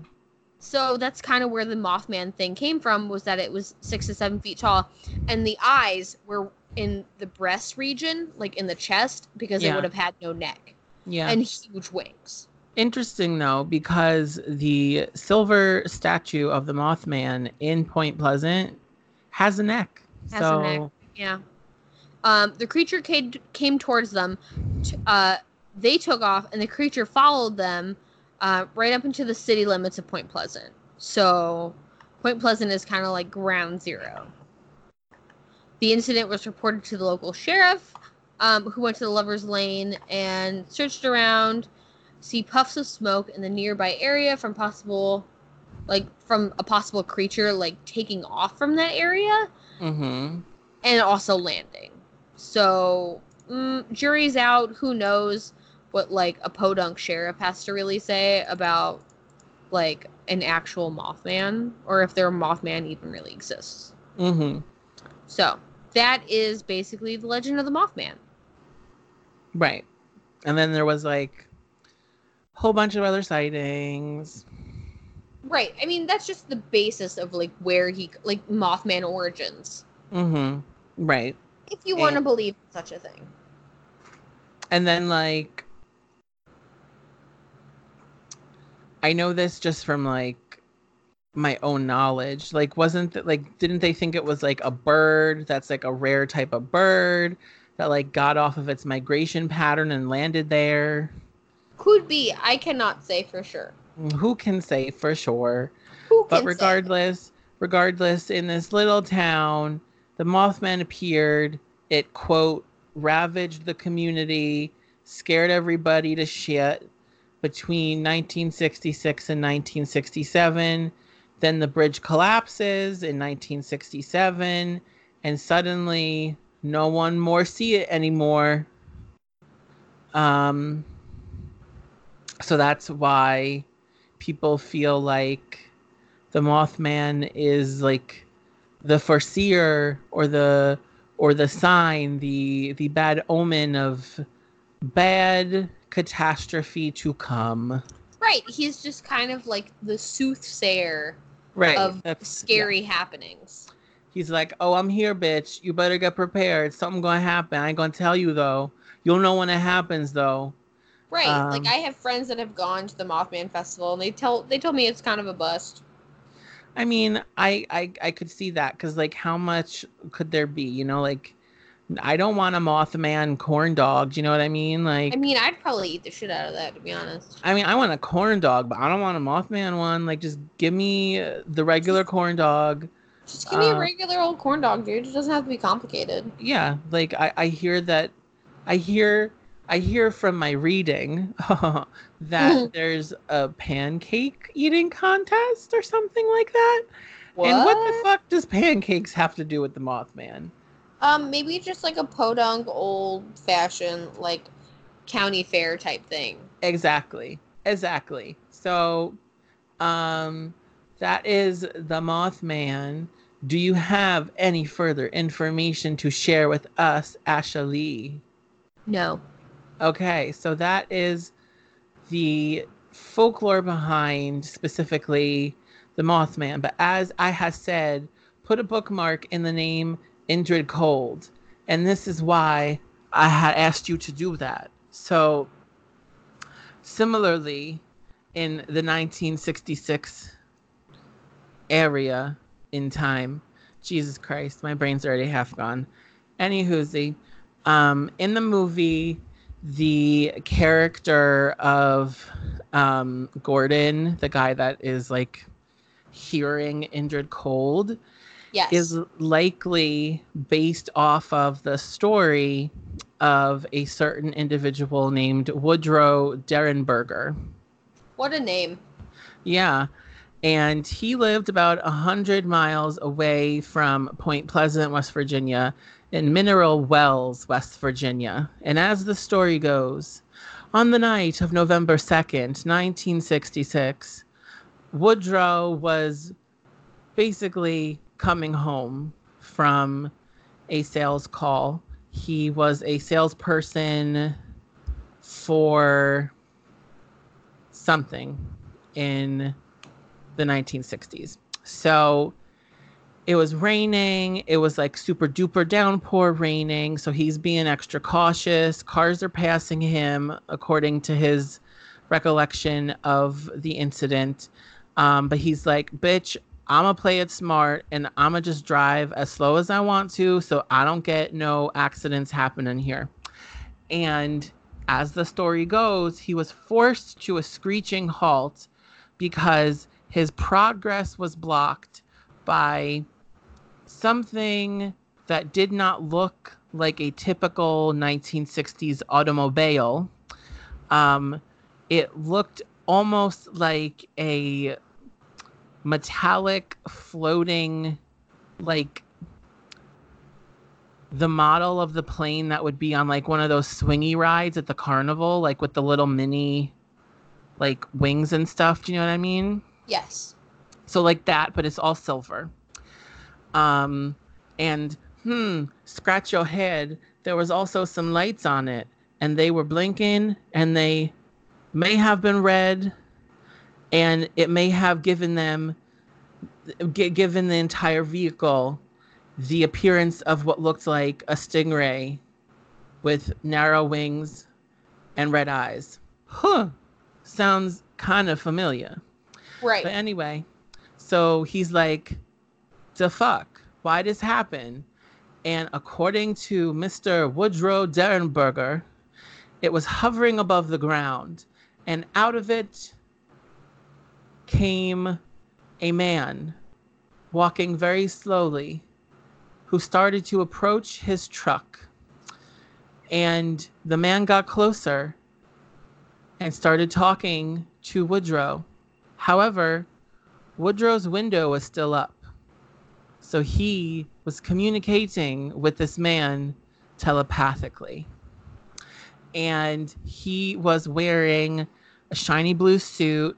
So that's kind of where the Mothman thing came from was that it was six to seven feet tall, and the eyes were in the breast region, like in the chest, because it Yeah. would have had no neck Yeah. and huge wings. Interesting though, because the silver statue of the Mothman in Point Pleasant has a neck. Has a neck. Yeah. Um, the creature came came towards them. T- uh, they took off, and the creature followed them uh, right up into the city limits of Point Pleasant. So, Point Pleasant is kind of like ground zero. The incident was reported to the local sheriff, um, who went to the Lover's Lane and searched around. See puffs of smoke in the nearby area from possible, like from a possible creature like taking off from that area hmm and also landing. So, mm, jury's out. Who knows what like a podunk sheriff has to really say about like an actual Mothman or if their Mothman even really exists. hmm So, that is basically the legend of the Mothman. Right. And then there was like a whole bunch of other sightings. Right. I mean, that's just the basis of like where he like Mothman origins. hmm Right. If you want to believe such a thing. And then like I know this just from like my own knowledge. Like wasn't that like didn't they think it was like a bird that's like a rare type of bird that like got off of its migration pattern and landed there? Could be. I cannot say for sure. Mm, who can say for sure? Who can But regardless, regardless, in this little town, the Mothman appeared. It quote ravaged the community, scared everybody to shit between 1966 and 1967. Then the bridge collapses in 1967, and suddenly no one more see it anymore. Um, so that's why people feel like the Mothman is like the foreseer or the or the sign, the the bad omen of bad catastrophe to come. Right. He's just kind of like the soothsayer Right. of that's scary happenings. He's like, "Oh, I'm here, bitch. You better get prepared. Something gonna happen. I ain't gonna tell you though. You'll know when it happens though." Right. Um, like I have friends that have gone to the Mothman Festival and they tell they told me it's kind of a bust. I mean, I I I could see that because like, how much could there be? You know, like, I don't want a Mothman corn dog. Do you know what I mean? Like, I mean, I'd probably eat the shit out of that to be honest. I mean, I want a corn dog, but I don't want a Mothman one. Like, just give me the regular corn dog. Just give me a Uh, regular old corn dog, dude. It doesn't have to be complicated. Yeah, like I I hear that, I hear I hear from my reading that there's a pancake eating contest or something like that. What? And what the fuck does pancakes have to do with the Mothman? Um, maybe just like a podunk, old fashioned, like county fair type thing. Exactly. Exactly. So um that is the Mothman. Do you have any further information to share with us, Asha Lee? No. Okay, so that is the folklore behind specifically the Mothman. But as I have said, put a bookmark in the name Indrid Cold. And this is why I had asked you to do that. So, similarly, in the 1966 area in time, Jesus Christ, my brain's already half gone. Anywhoosy, um, in the movie, the character of um, Gordon, the guy that is like hearing Indrid Cold, Yes. is likely based off of the story of a certain individual named Woodrow Derenberger. What a name. Yeah. And he lived about a 100 miles away from Point Pleasant, West Virginia, in Mineral Wells, West Virginia. And as the story goes, on the night of November 2nd, 1966, Woodrow was basically coming home from a sales call. He was a salesperson for something in the 1960s. So it was raining. It was like super duper downpour raining. So he's being extra cautious. Cars are passing him according to his recollection of the incident. Um, but he's like, bitch, I'm gonna play it smart and I'm gonna just drive as slow as I want to so I don't get no accidents happening here. And as the story goes, he was forced to a screeching halt because his progress was blocked by something that did not look like a typical 1960s automobile. Um, it looked almost like a metallic floating, like the model of the plane that would be on like one of those swingy rides at the carnival, like with the little mini, like wings and stuff. Do you know what I mean? Yes. So like that, but it's all silver. Um, and hmm, scratch your head. There was also some lights on it, and they were blinking, and they may have been red, and it may have given them, g- given the entire vehicle, the appearance of what looked like a stingray, with narrow wings, and red eyes. Huh, sounds kind of familiar. Right. But anyway, so he's like, the fuck? Why this happen? And according to Mr. Woodrow Derenberger, it was hovering above the ground, and out of it came a man walking very slowly who started to approach his truck. And the man got closer and started talking to Woodrow. However, Woodrow's window was still up. So he was communicating with this man telepathically. And he was wearing a shiny blue suit.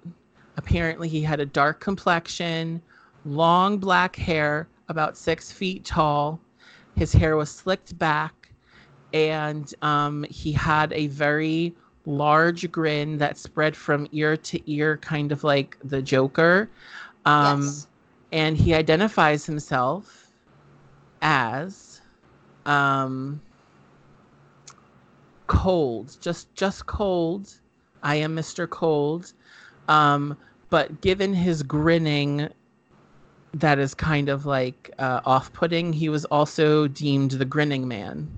Apparently, he had a dark complexion, long black hair, about six feet tall. His hair was slicked back, and um, he had a very large grin that spread from ear to ear, kind of like the Joker. Um, yes. and he identifies himself as um, cold, just just cold. I am Mr. Cold. Um, but given his grinning, that is kind of like uh, off-putting. He was also deemed the grinning man.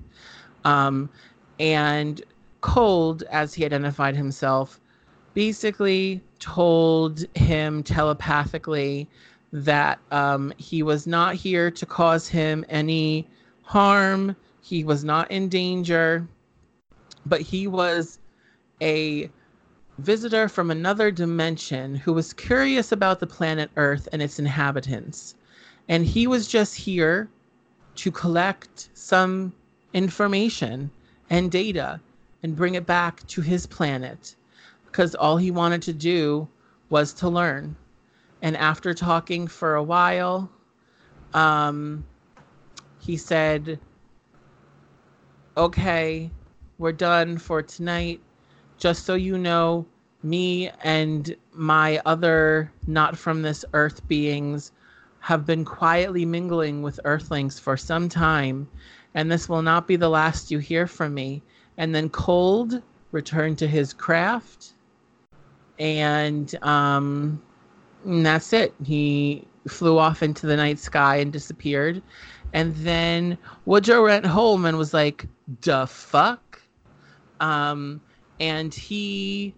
Um, and Cold, as he identified himself, basically told him telepathically that um, he was not here to cause him any harm. He was not in danger, but he was a visitor from another dimension who was curious about the planet Earth and its inhabitants. And he was just here to collect some information and data and bring it back to his planet because all he wanted to do was to learn. And after talking for a while, um, he said, Okay, we're done for tonight. Just so you know, me and my other not from this earth beings have been quietly mingling with earthlings for some time, and this will not be the last you hear from me. And then Cold returned to his craft, and um, and that's it. He flew off into the night sky and disappeared. And then Woodrow went home and was like, "The fuck," um, and he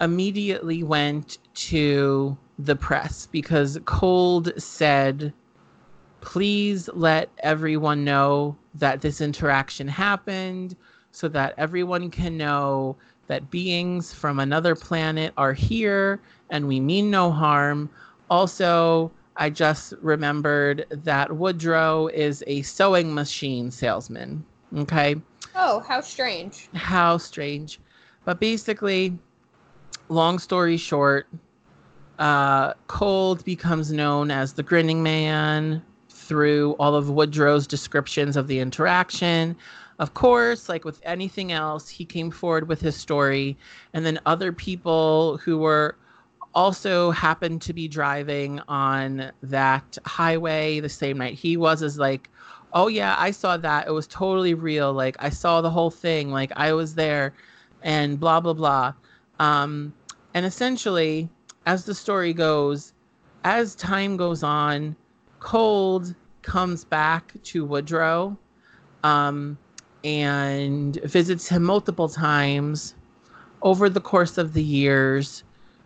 immediately went to the press because Cold said, "Please let everyone know that this interaction happened so that everyone can know that beings from another planet are here and we mean no harm. Also, I just remembered that Woodrow is a sewing machine salesman. Okay. Oh, how strange. How strange. But basically, long story short, uh, Cold becomes known as the Grinning Man through all of Woodrow's descriptions of the interaction. Of course, like with anything else, he came forward with his story, and then other people who were also happened to be driving on that highway the same night he was is like oh yeah i saw that. It was totally real. Like i saw the whole thing. Like i was there and blah blah blah. Um, and essentially as the story goes as time goes on cold comes back to woodrow um, and visits him multiple times over the course of the years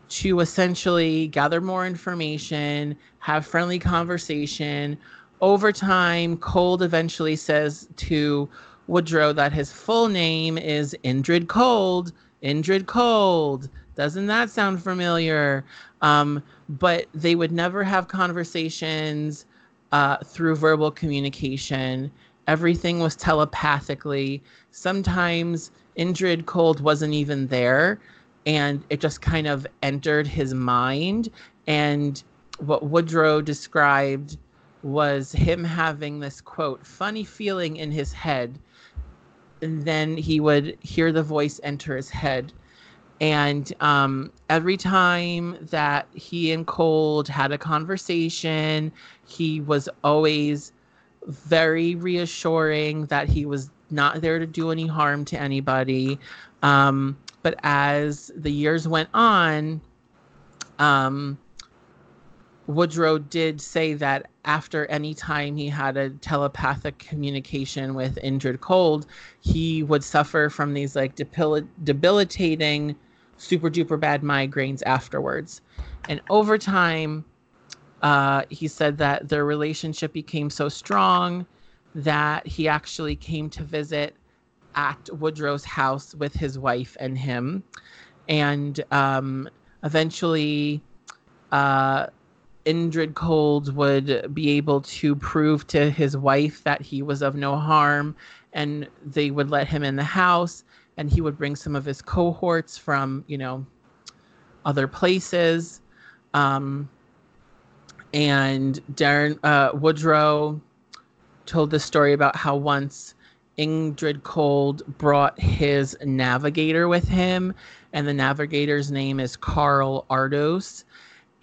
to essentially gather more information, have friendly conversation. Over time, Cold eventually says to Woodrow that his full name is Indrid Cold. Indrid Cold. Doesn't that sound familiar? Um, but they would never have conversations uh, through verbal communication. Everything was telepathically. Sometimes Indrid Cold wasn't even there and it just kind of entered his mind. And what Woodrow described was him having this quote, funny feeling in his head. And then he would hear the voice enter his head. And um, every time that he and Cold had a conversation, he was always very reassuring that he was not there to do any harm to anybody. Um, but as the years went on, um, Woodrow did say that after any time he had a telepathic communication with Indrid Cold, he would suffer from these like debil- debilitating, super duper bad migraines afterwards. And over time, uh, he said that their relationship became so strong that he actually came to visit at Woodrow's house with his wife and him. And um, eventually, uh, Indrid Cold would be able to prove to his wife that he was of no harm, and they would let him in the house, and he would bring some of his cohorts from, you know, other places. Um, and Darren uh, Woodrow told the story about how once Indrid Cold brought his navigator with him, and the navigator's name is Carl Ardos.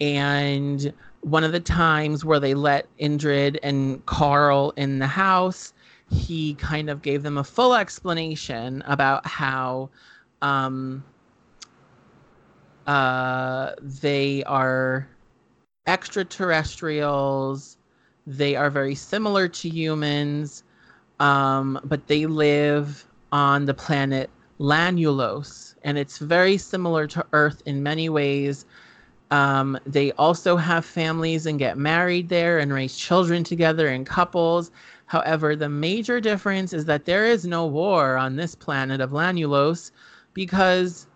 And one of the times where they let Indrid and Carl in the house, he kind of gave them a full explanation about how um, uh, they are extraterrestrials. They are very similar to humans um, but they live on the planet Lanulos, and it's very similar to Earth in many ways. Um, they also have families and get married there and raise children together in couples. However, the major difference is that there is no war on this planet of Lanulos because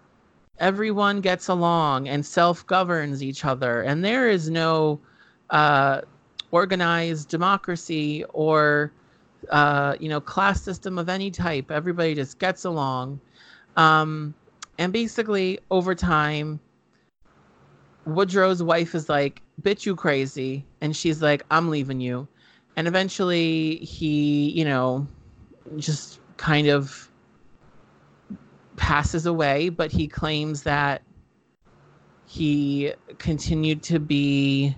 everyone gets along and self governs each other, and there is no uh, organized democracy or uh, you know, class system of any type. Everybody just gets along. Um, and basically, over time, Woodrow's wife is like, bitch, you crazy. And she's like, I'm leaving you. And eventually, he, you know, just kind of passes away, but he claims that he continued to be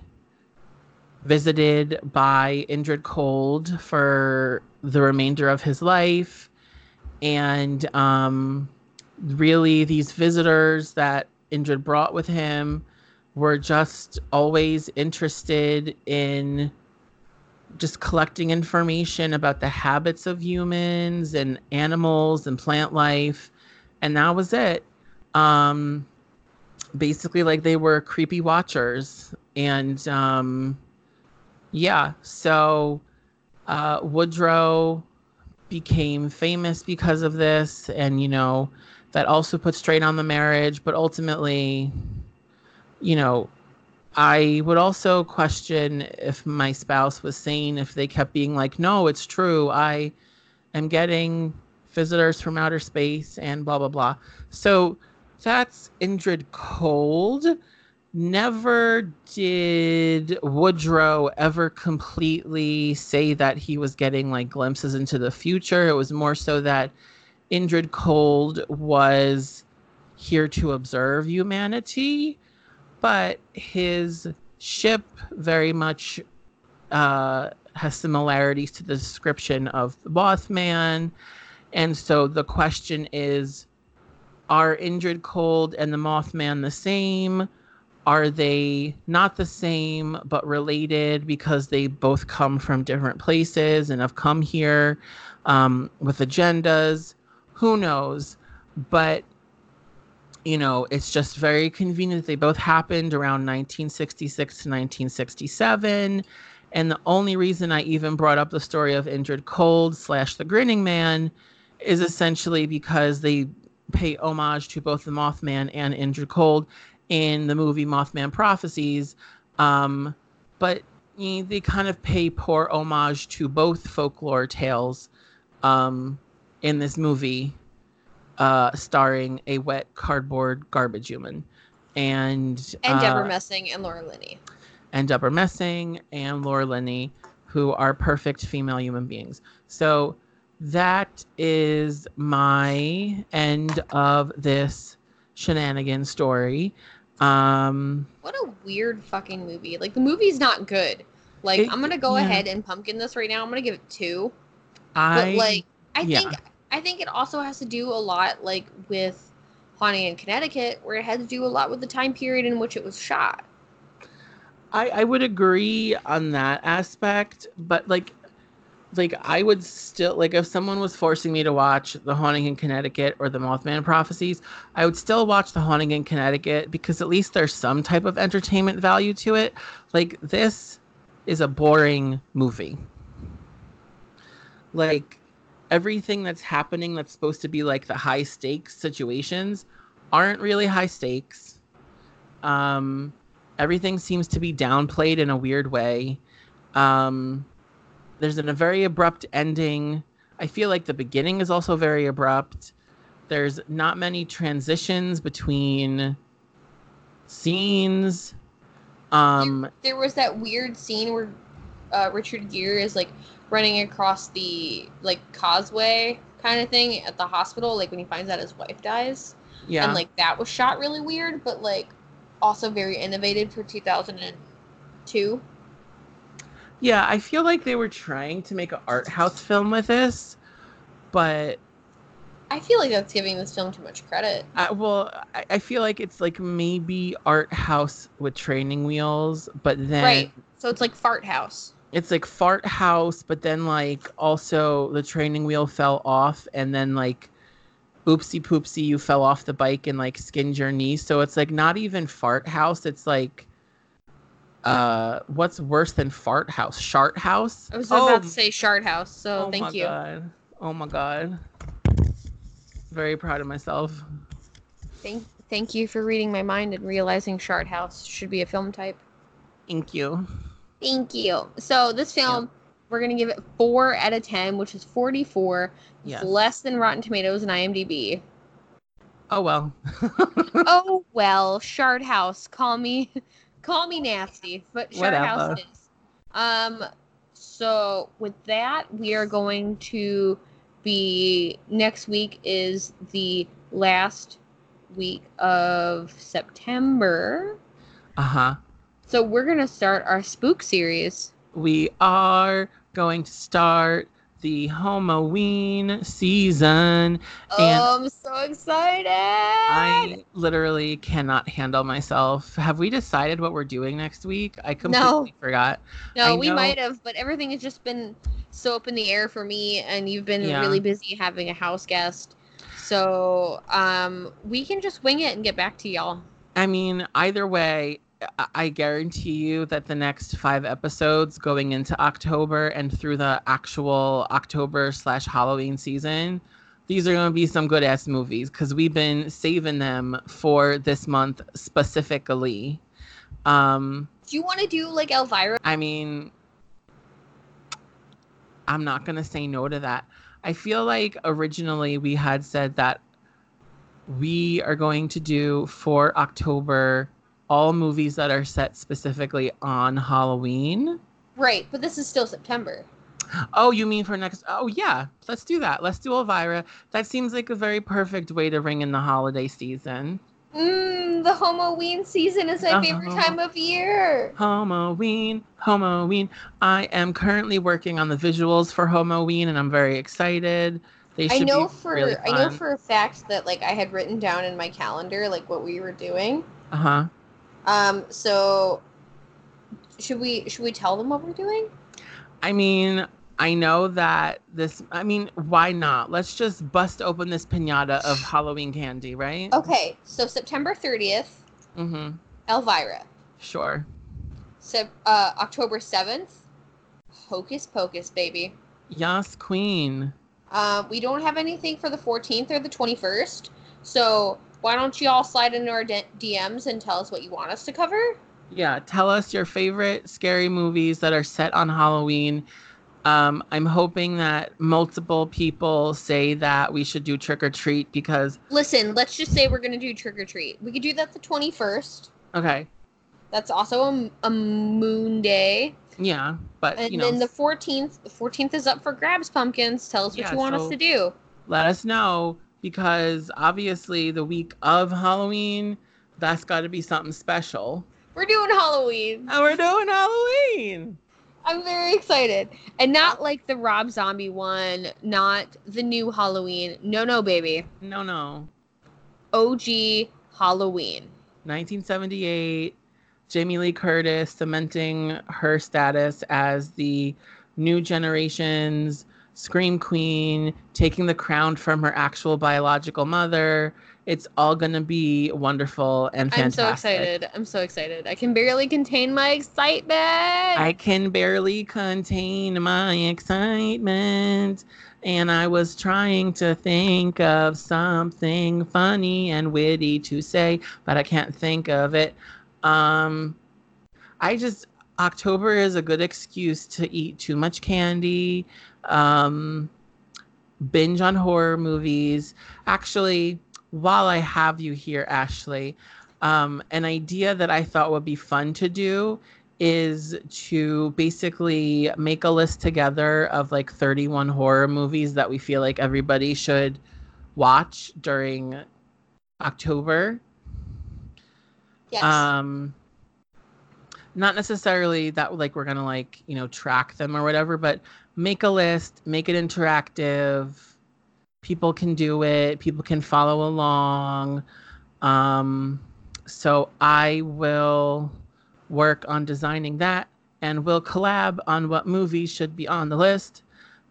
visited by Indrid Cold for the remainder of his life. And um, really, these visitors that Indrid brought with him were just always interested in just collecting information about the habits of humans and animals and plant life. And that was it. Um, basically, like they were creepy watchers. And um, yeah. So uh, Woodrow became famous because of this and you know that also put strain on the marriage but ultimately you know i would also question if my spouse was sane if they kept being like no it's true. I am getting visitors from outer space and blah blah blah. So that's indrid cold. Never did Woodrow ever completely say that he was getting like glimpses into the future. It was more so that Indrid Cold was here to observe humanity, but his ship very much uh, has similarities to the description of the Mothman. And so the question is are Indrid Cold and the Mothman the same? are they not the same but related because they both come from different places and have come here um, with agendas who knows but you know it's just very convenient. They both happened around 1966 to 1967 and the only reason i even brought up the story of Indrid Cold slash the grinning man is essentially because they pay homage to both the mothman and Indrid Cold in the movie Mothman Prophecies. Um, but you know, they kind of pay poor homage to both folklore tales um, in this movie, uh, starring a wet cardboard garbage human. And, And uh, Debra Messing and Laura Linney. and Debra Messing and Laura Linney, who are perfect female human beings. So that is my end of this shenanigan story. Um, What a weird fucking movie. Like the movie's not good. Like It- I'm gonna go yeah. ahead and pumpkin this right now. I'm gonna give it two. I But like I yeah. think I think it also has to do a lot like with Haunting in Connecticut, where it had to do a lot with the time period in which it was shot. I, I would agree on that aspect, but like like I would still like if someone was forcing me to watch The Haunting in Connecticut or The Mothman Prophecies, I would still watch The Haunting in Connecticut because at least there's some type of entertainment value to it. Like this is a boring movie. Like everything that's happening that's supposed to be like the high stakes situations aren't really high stakes. Um everything seems to be downplayed in a weird way. Um, there's a very abrupt ending. I feel like the beginning is also very abrupt. There's not many transitions between scenes. Um, There was that weird scene where uh, Richard Gere is like running across the like causeway kind of thing at the hospital, like when he finds out his wife dies. yeah, And like that was shot really weird, but like also very innovative for 2002. yeah. I feel like they were trying to make an art house film with this, but I feel like that's giving this film too much credit. I, well, I, I feel like it's like maybe art house with training wheels, but then Right. So it's like Fart House. It's like fart house but then like also the training wheel fell off and then like oopsie poopsie you fell off the bike and like skinned your knee. So it's like not even fart house it's like uh what's worse than fart house? Shart house? I was Oh, about to say shart House, so oh thank my you. god. Oh my god. Very proud of myself. Thank thank you for reading my mind and realizing shart House should be a film type. thank you Thank you. So this film, we're gonna give it four out of ten, which is forty-four. Yes. less than Rotten Tomatoes and IMDb. oh well oh well, Shard House. Call me, call me nasty, but Shard House Whatever. it is. Um, so with that, we are going to be next week is the last week of September. uh-huh So we're gonna start our spook series. we are going to start the Halloween season. And oh, I'm so excited! I literally cannot handle myself. Have we decided what we're doing next week? I completely forgot. no, we might have, but everything has just been so up in the air for me, and you've been Yeah. really busy having a house guest. So um, we can just wing it and get back to y'all. I mean, either way, I- guarantee you that the next five episodes going into October and through the actual October slash Halloween season, these are going to be some good ass movies because we've been saving them for this month specifically. Um, Do you want to do like Elvira? I mean, I'm not going to say no to that. I feel like originally we had said that we are going to do for October all movies that are set specifically on Halloween. Right, but this is still September. Oh, you mean for next? Oh, yeah. Let's do that. Let's do Elvira. That seems like a very perfect way to ring in the holiday season. Mmm, the Halloween season is my favorite Uh-huh. time of year. Halloween, Halloween. I am currently working on the visuals for Halloween, and I'm very excited. They I should know be for really I know for a fact that like I had written down in my calendar like what we were doing. Uh huh. Um, so should we should we tell them what we're doing? I mean, I know that this. I mean, why not? Let's just bust open this pinata of Halloween candy, right? Okay, so September thirtieth, Mm-hmm. Elvira. Sure. So uh, October seventh, Hocus Pocus, baby. Yes, Queen. Uh, we don't have anything for the 14th or the 21st. So why don't you all slide into our D- DMs and tell us what you want us to cover? Yeah, tell us your favorite scary movies that are set on Halloween. Um, I'm hoping that multiple people say that we should do trick or treat because Listen, let's just say we're going to do trick or treat. We could do that the 21st. okay, That's also a, a moon day. yeah, but And you know, then the 14th, the 14th is up for grabs, pumpkins. Tell us what Yeah, you want us to do. let us know because obviously the week of Halloween, that's got to be something special. We're doing Halloween. And we're doing Halloween. I'm very excited. And not like the Rob Zombie one, not the new Halloween. No, no, baby. No, no. OG Halloween. 1978, Jamie Lee Curtis cementing her status as the new generation's scream queen, taking the crown from her actual biological mother. It's all going to be wonderful and fantastic. I'm so excited. I'm so excited. I can barely contain my excitement. I can barely contain my excitement. And I was trying to think of something funny and witty to say, but I can't think of it. Um, I just, October is a good excuse to eat too much candy, um, binge on horror movies. Actually, while I have you here, Ashley, um, an idea that I thought would be fun to do is to basically make a list together of like 31 horror movies that we feel like everybody should watch during October. yes. Um not necessarily that like we're going to like, you know, track them or whatever, but make a list, make it interactive. People can do it, people can follow along. Um so I will work on designing that and we'll collab on what movies should be on the list.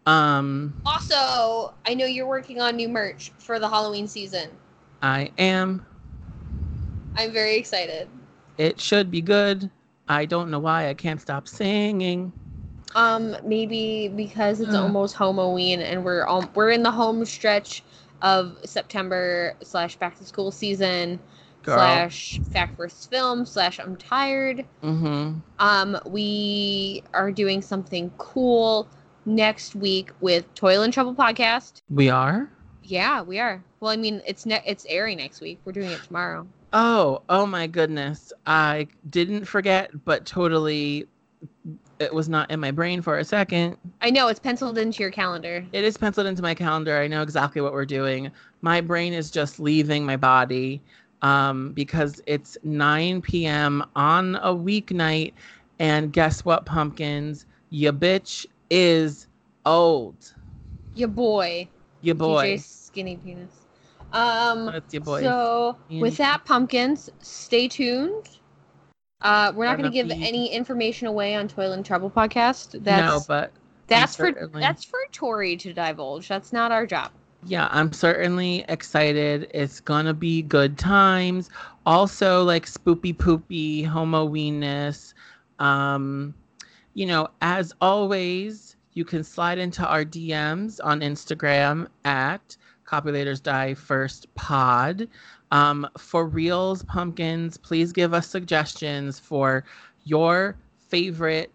Um, also, I know you're working on new merch for the Halloween season. I am. I'm very excited. It should be good. I don't know why I can't stop singing. Um, maybe because it's Ugh. almost Halloween and we're um, we're in the home stretch of September slash back to school season Girl. slash fact versus film slash I'm tired. Mm-hmm. Um, we are doing something cool next week with Toil and Trouble podcast. We are. Yeah, we are. Well, I mean, it's ne- it's airing next week. We're doing it tomorrow. Oh, oh my goodness. I didn't forget, but totally it was not in my brain for a second. I know it's penciled into your calendar. It is penciled into my calendar. I know exactly what we're doing. My brain is just leaving my body um, because it's 9 p.m. on a weeknight. And guess what, pumpkins? Ya bitch is old. Your boy, Ya boy. DJ Skinny Penis. Um, That's your boy. So with that, pumpkins, stay tuned. Uh, we're not Gonna give be- any information away on Toil and Trouble podcast. That's no, but that's for certainly- that's for Tori to divulge. That's not our job. Yeah, I'm certainly excited. It's gonna be good times. Also, like spoopy poopy, homo-weeness. Um, you know, as always, you can slide into our DMs on Instagram at Copulators Die First Pod. Um, for reals, pumpkins, please give us suggestions for your favorite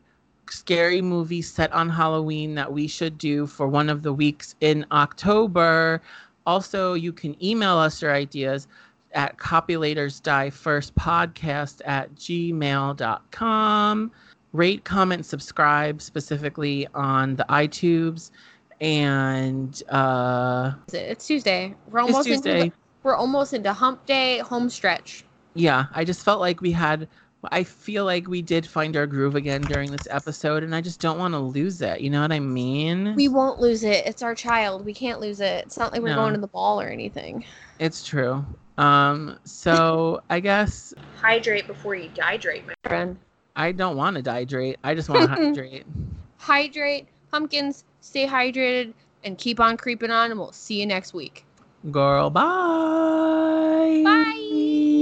scary movie set on Halloween that we should do for one of the weeks in October. Also, you can email us your ideas at copulators die first podcast at gmail.com. Rate, comment, subscribe specifically on the iTubes. And uh, It's Tuesday. We're almost into Tuesday. the, we're almost into Hump Day home stretch. Yeah, I just felt like we had. I feel like we did find our groove again during this episode, and I just don't want to lose it. You know what I mean? We won't lose it. It's our child. We can't lose it. It's not like we're No. going to the ball or anything. It's true. Um, so I guess Hydrate before you dehydrate, my friend. I don't want to dehydrate. I just want to hydrate. Hydrate, pumpkins, stay hydrated, and keep on creeping on. And we'll see you next week. Girl, bye. Bye.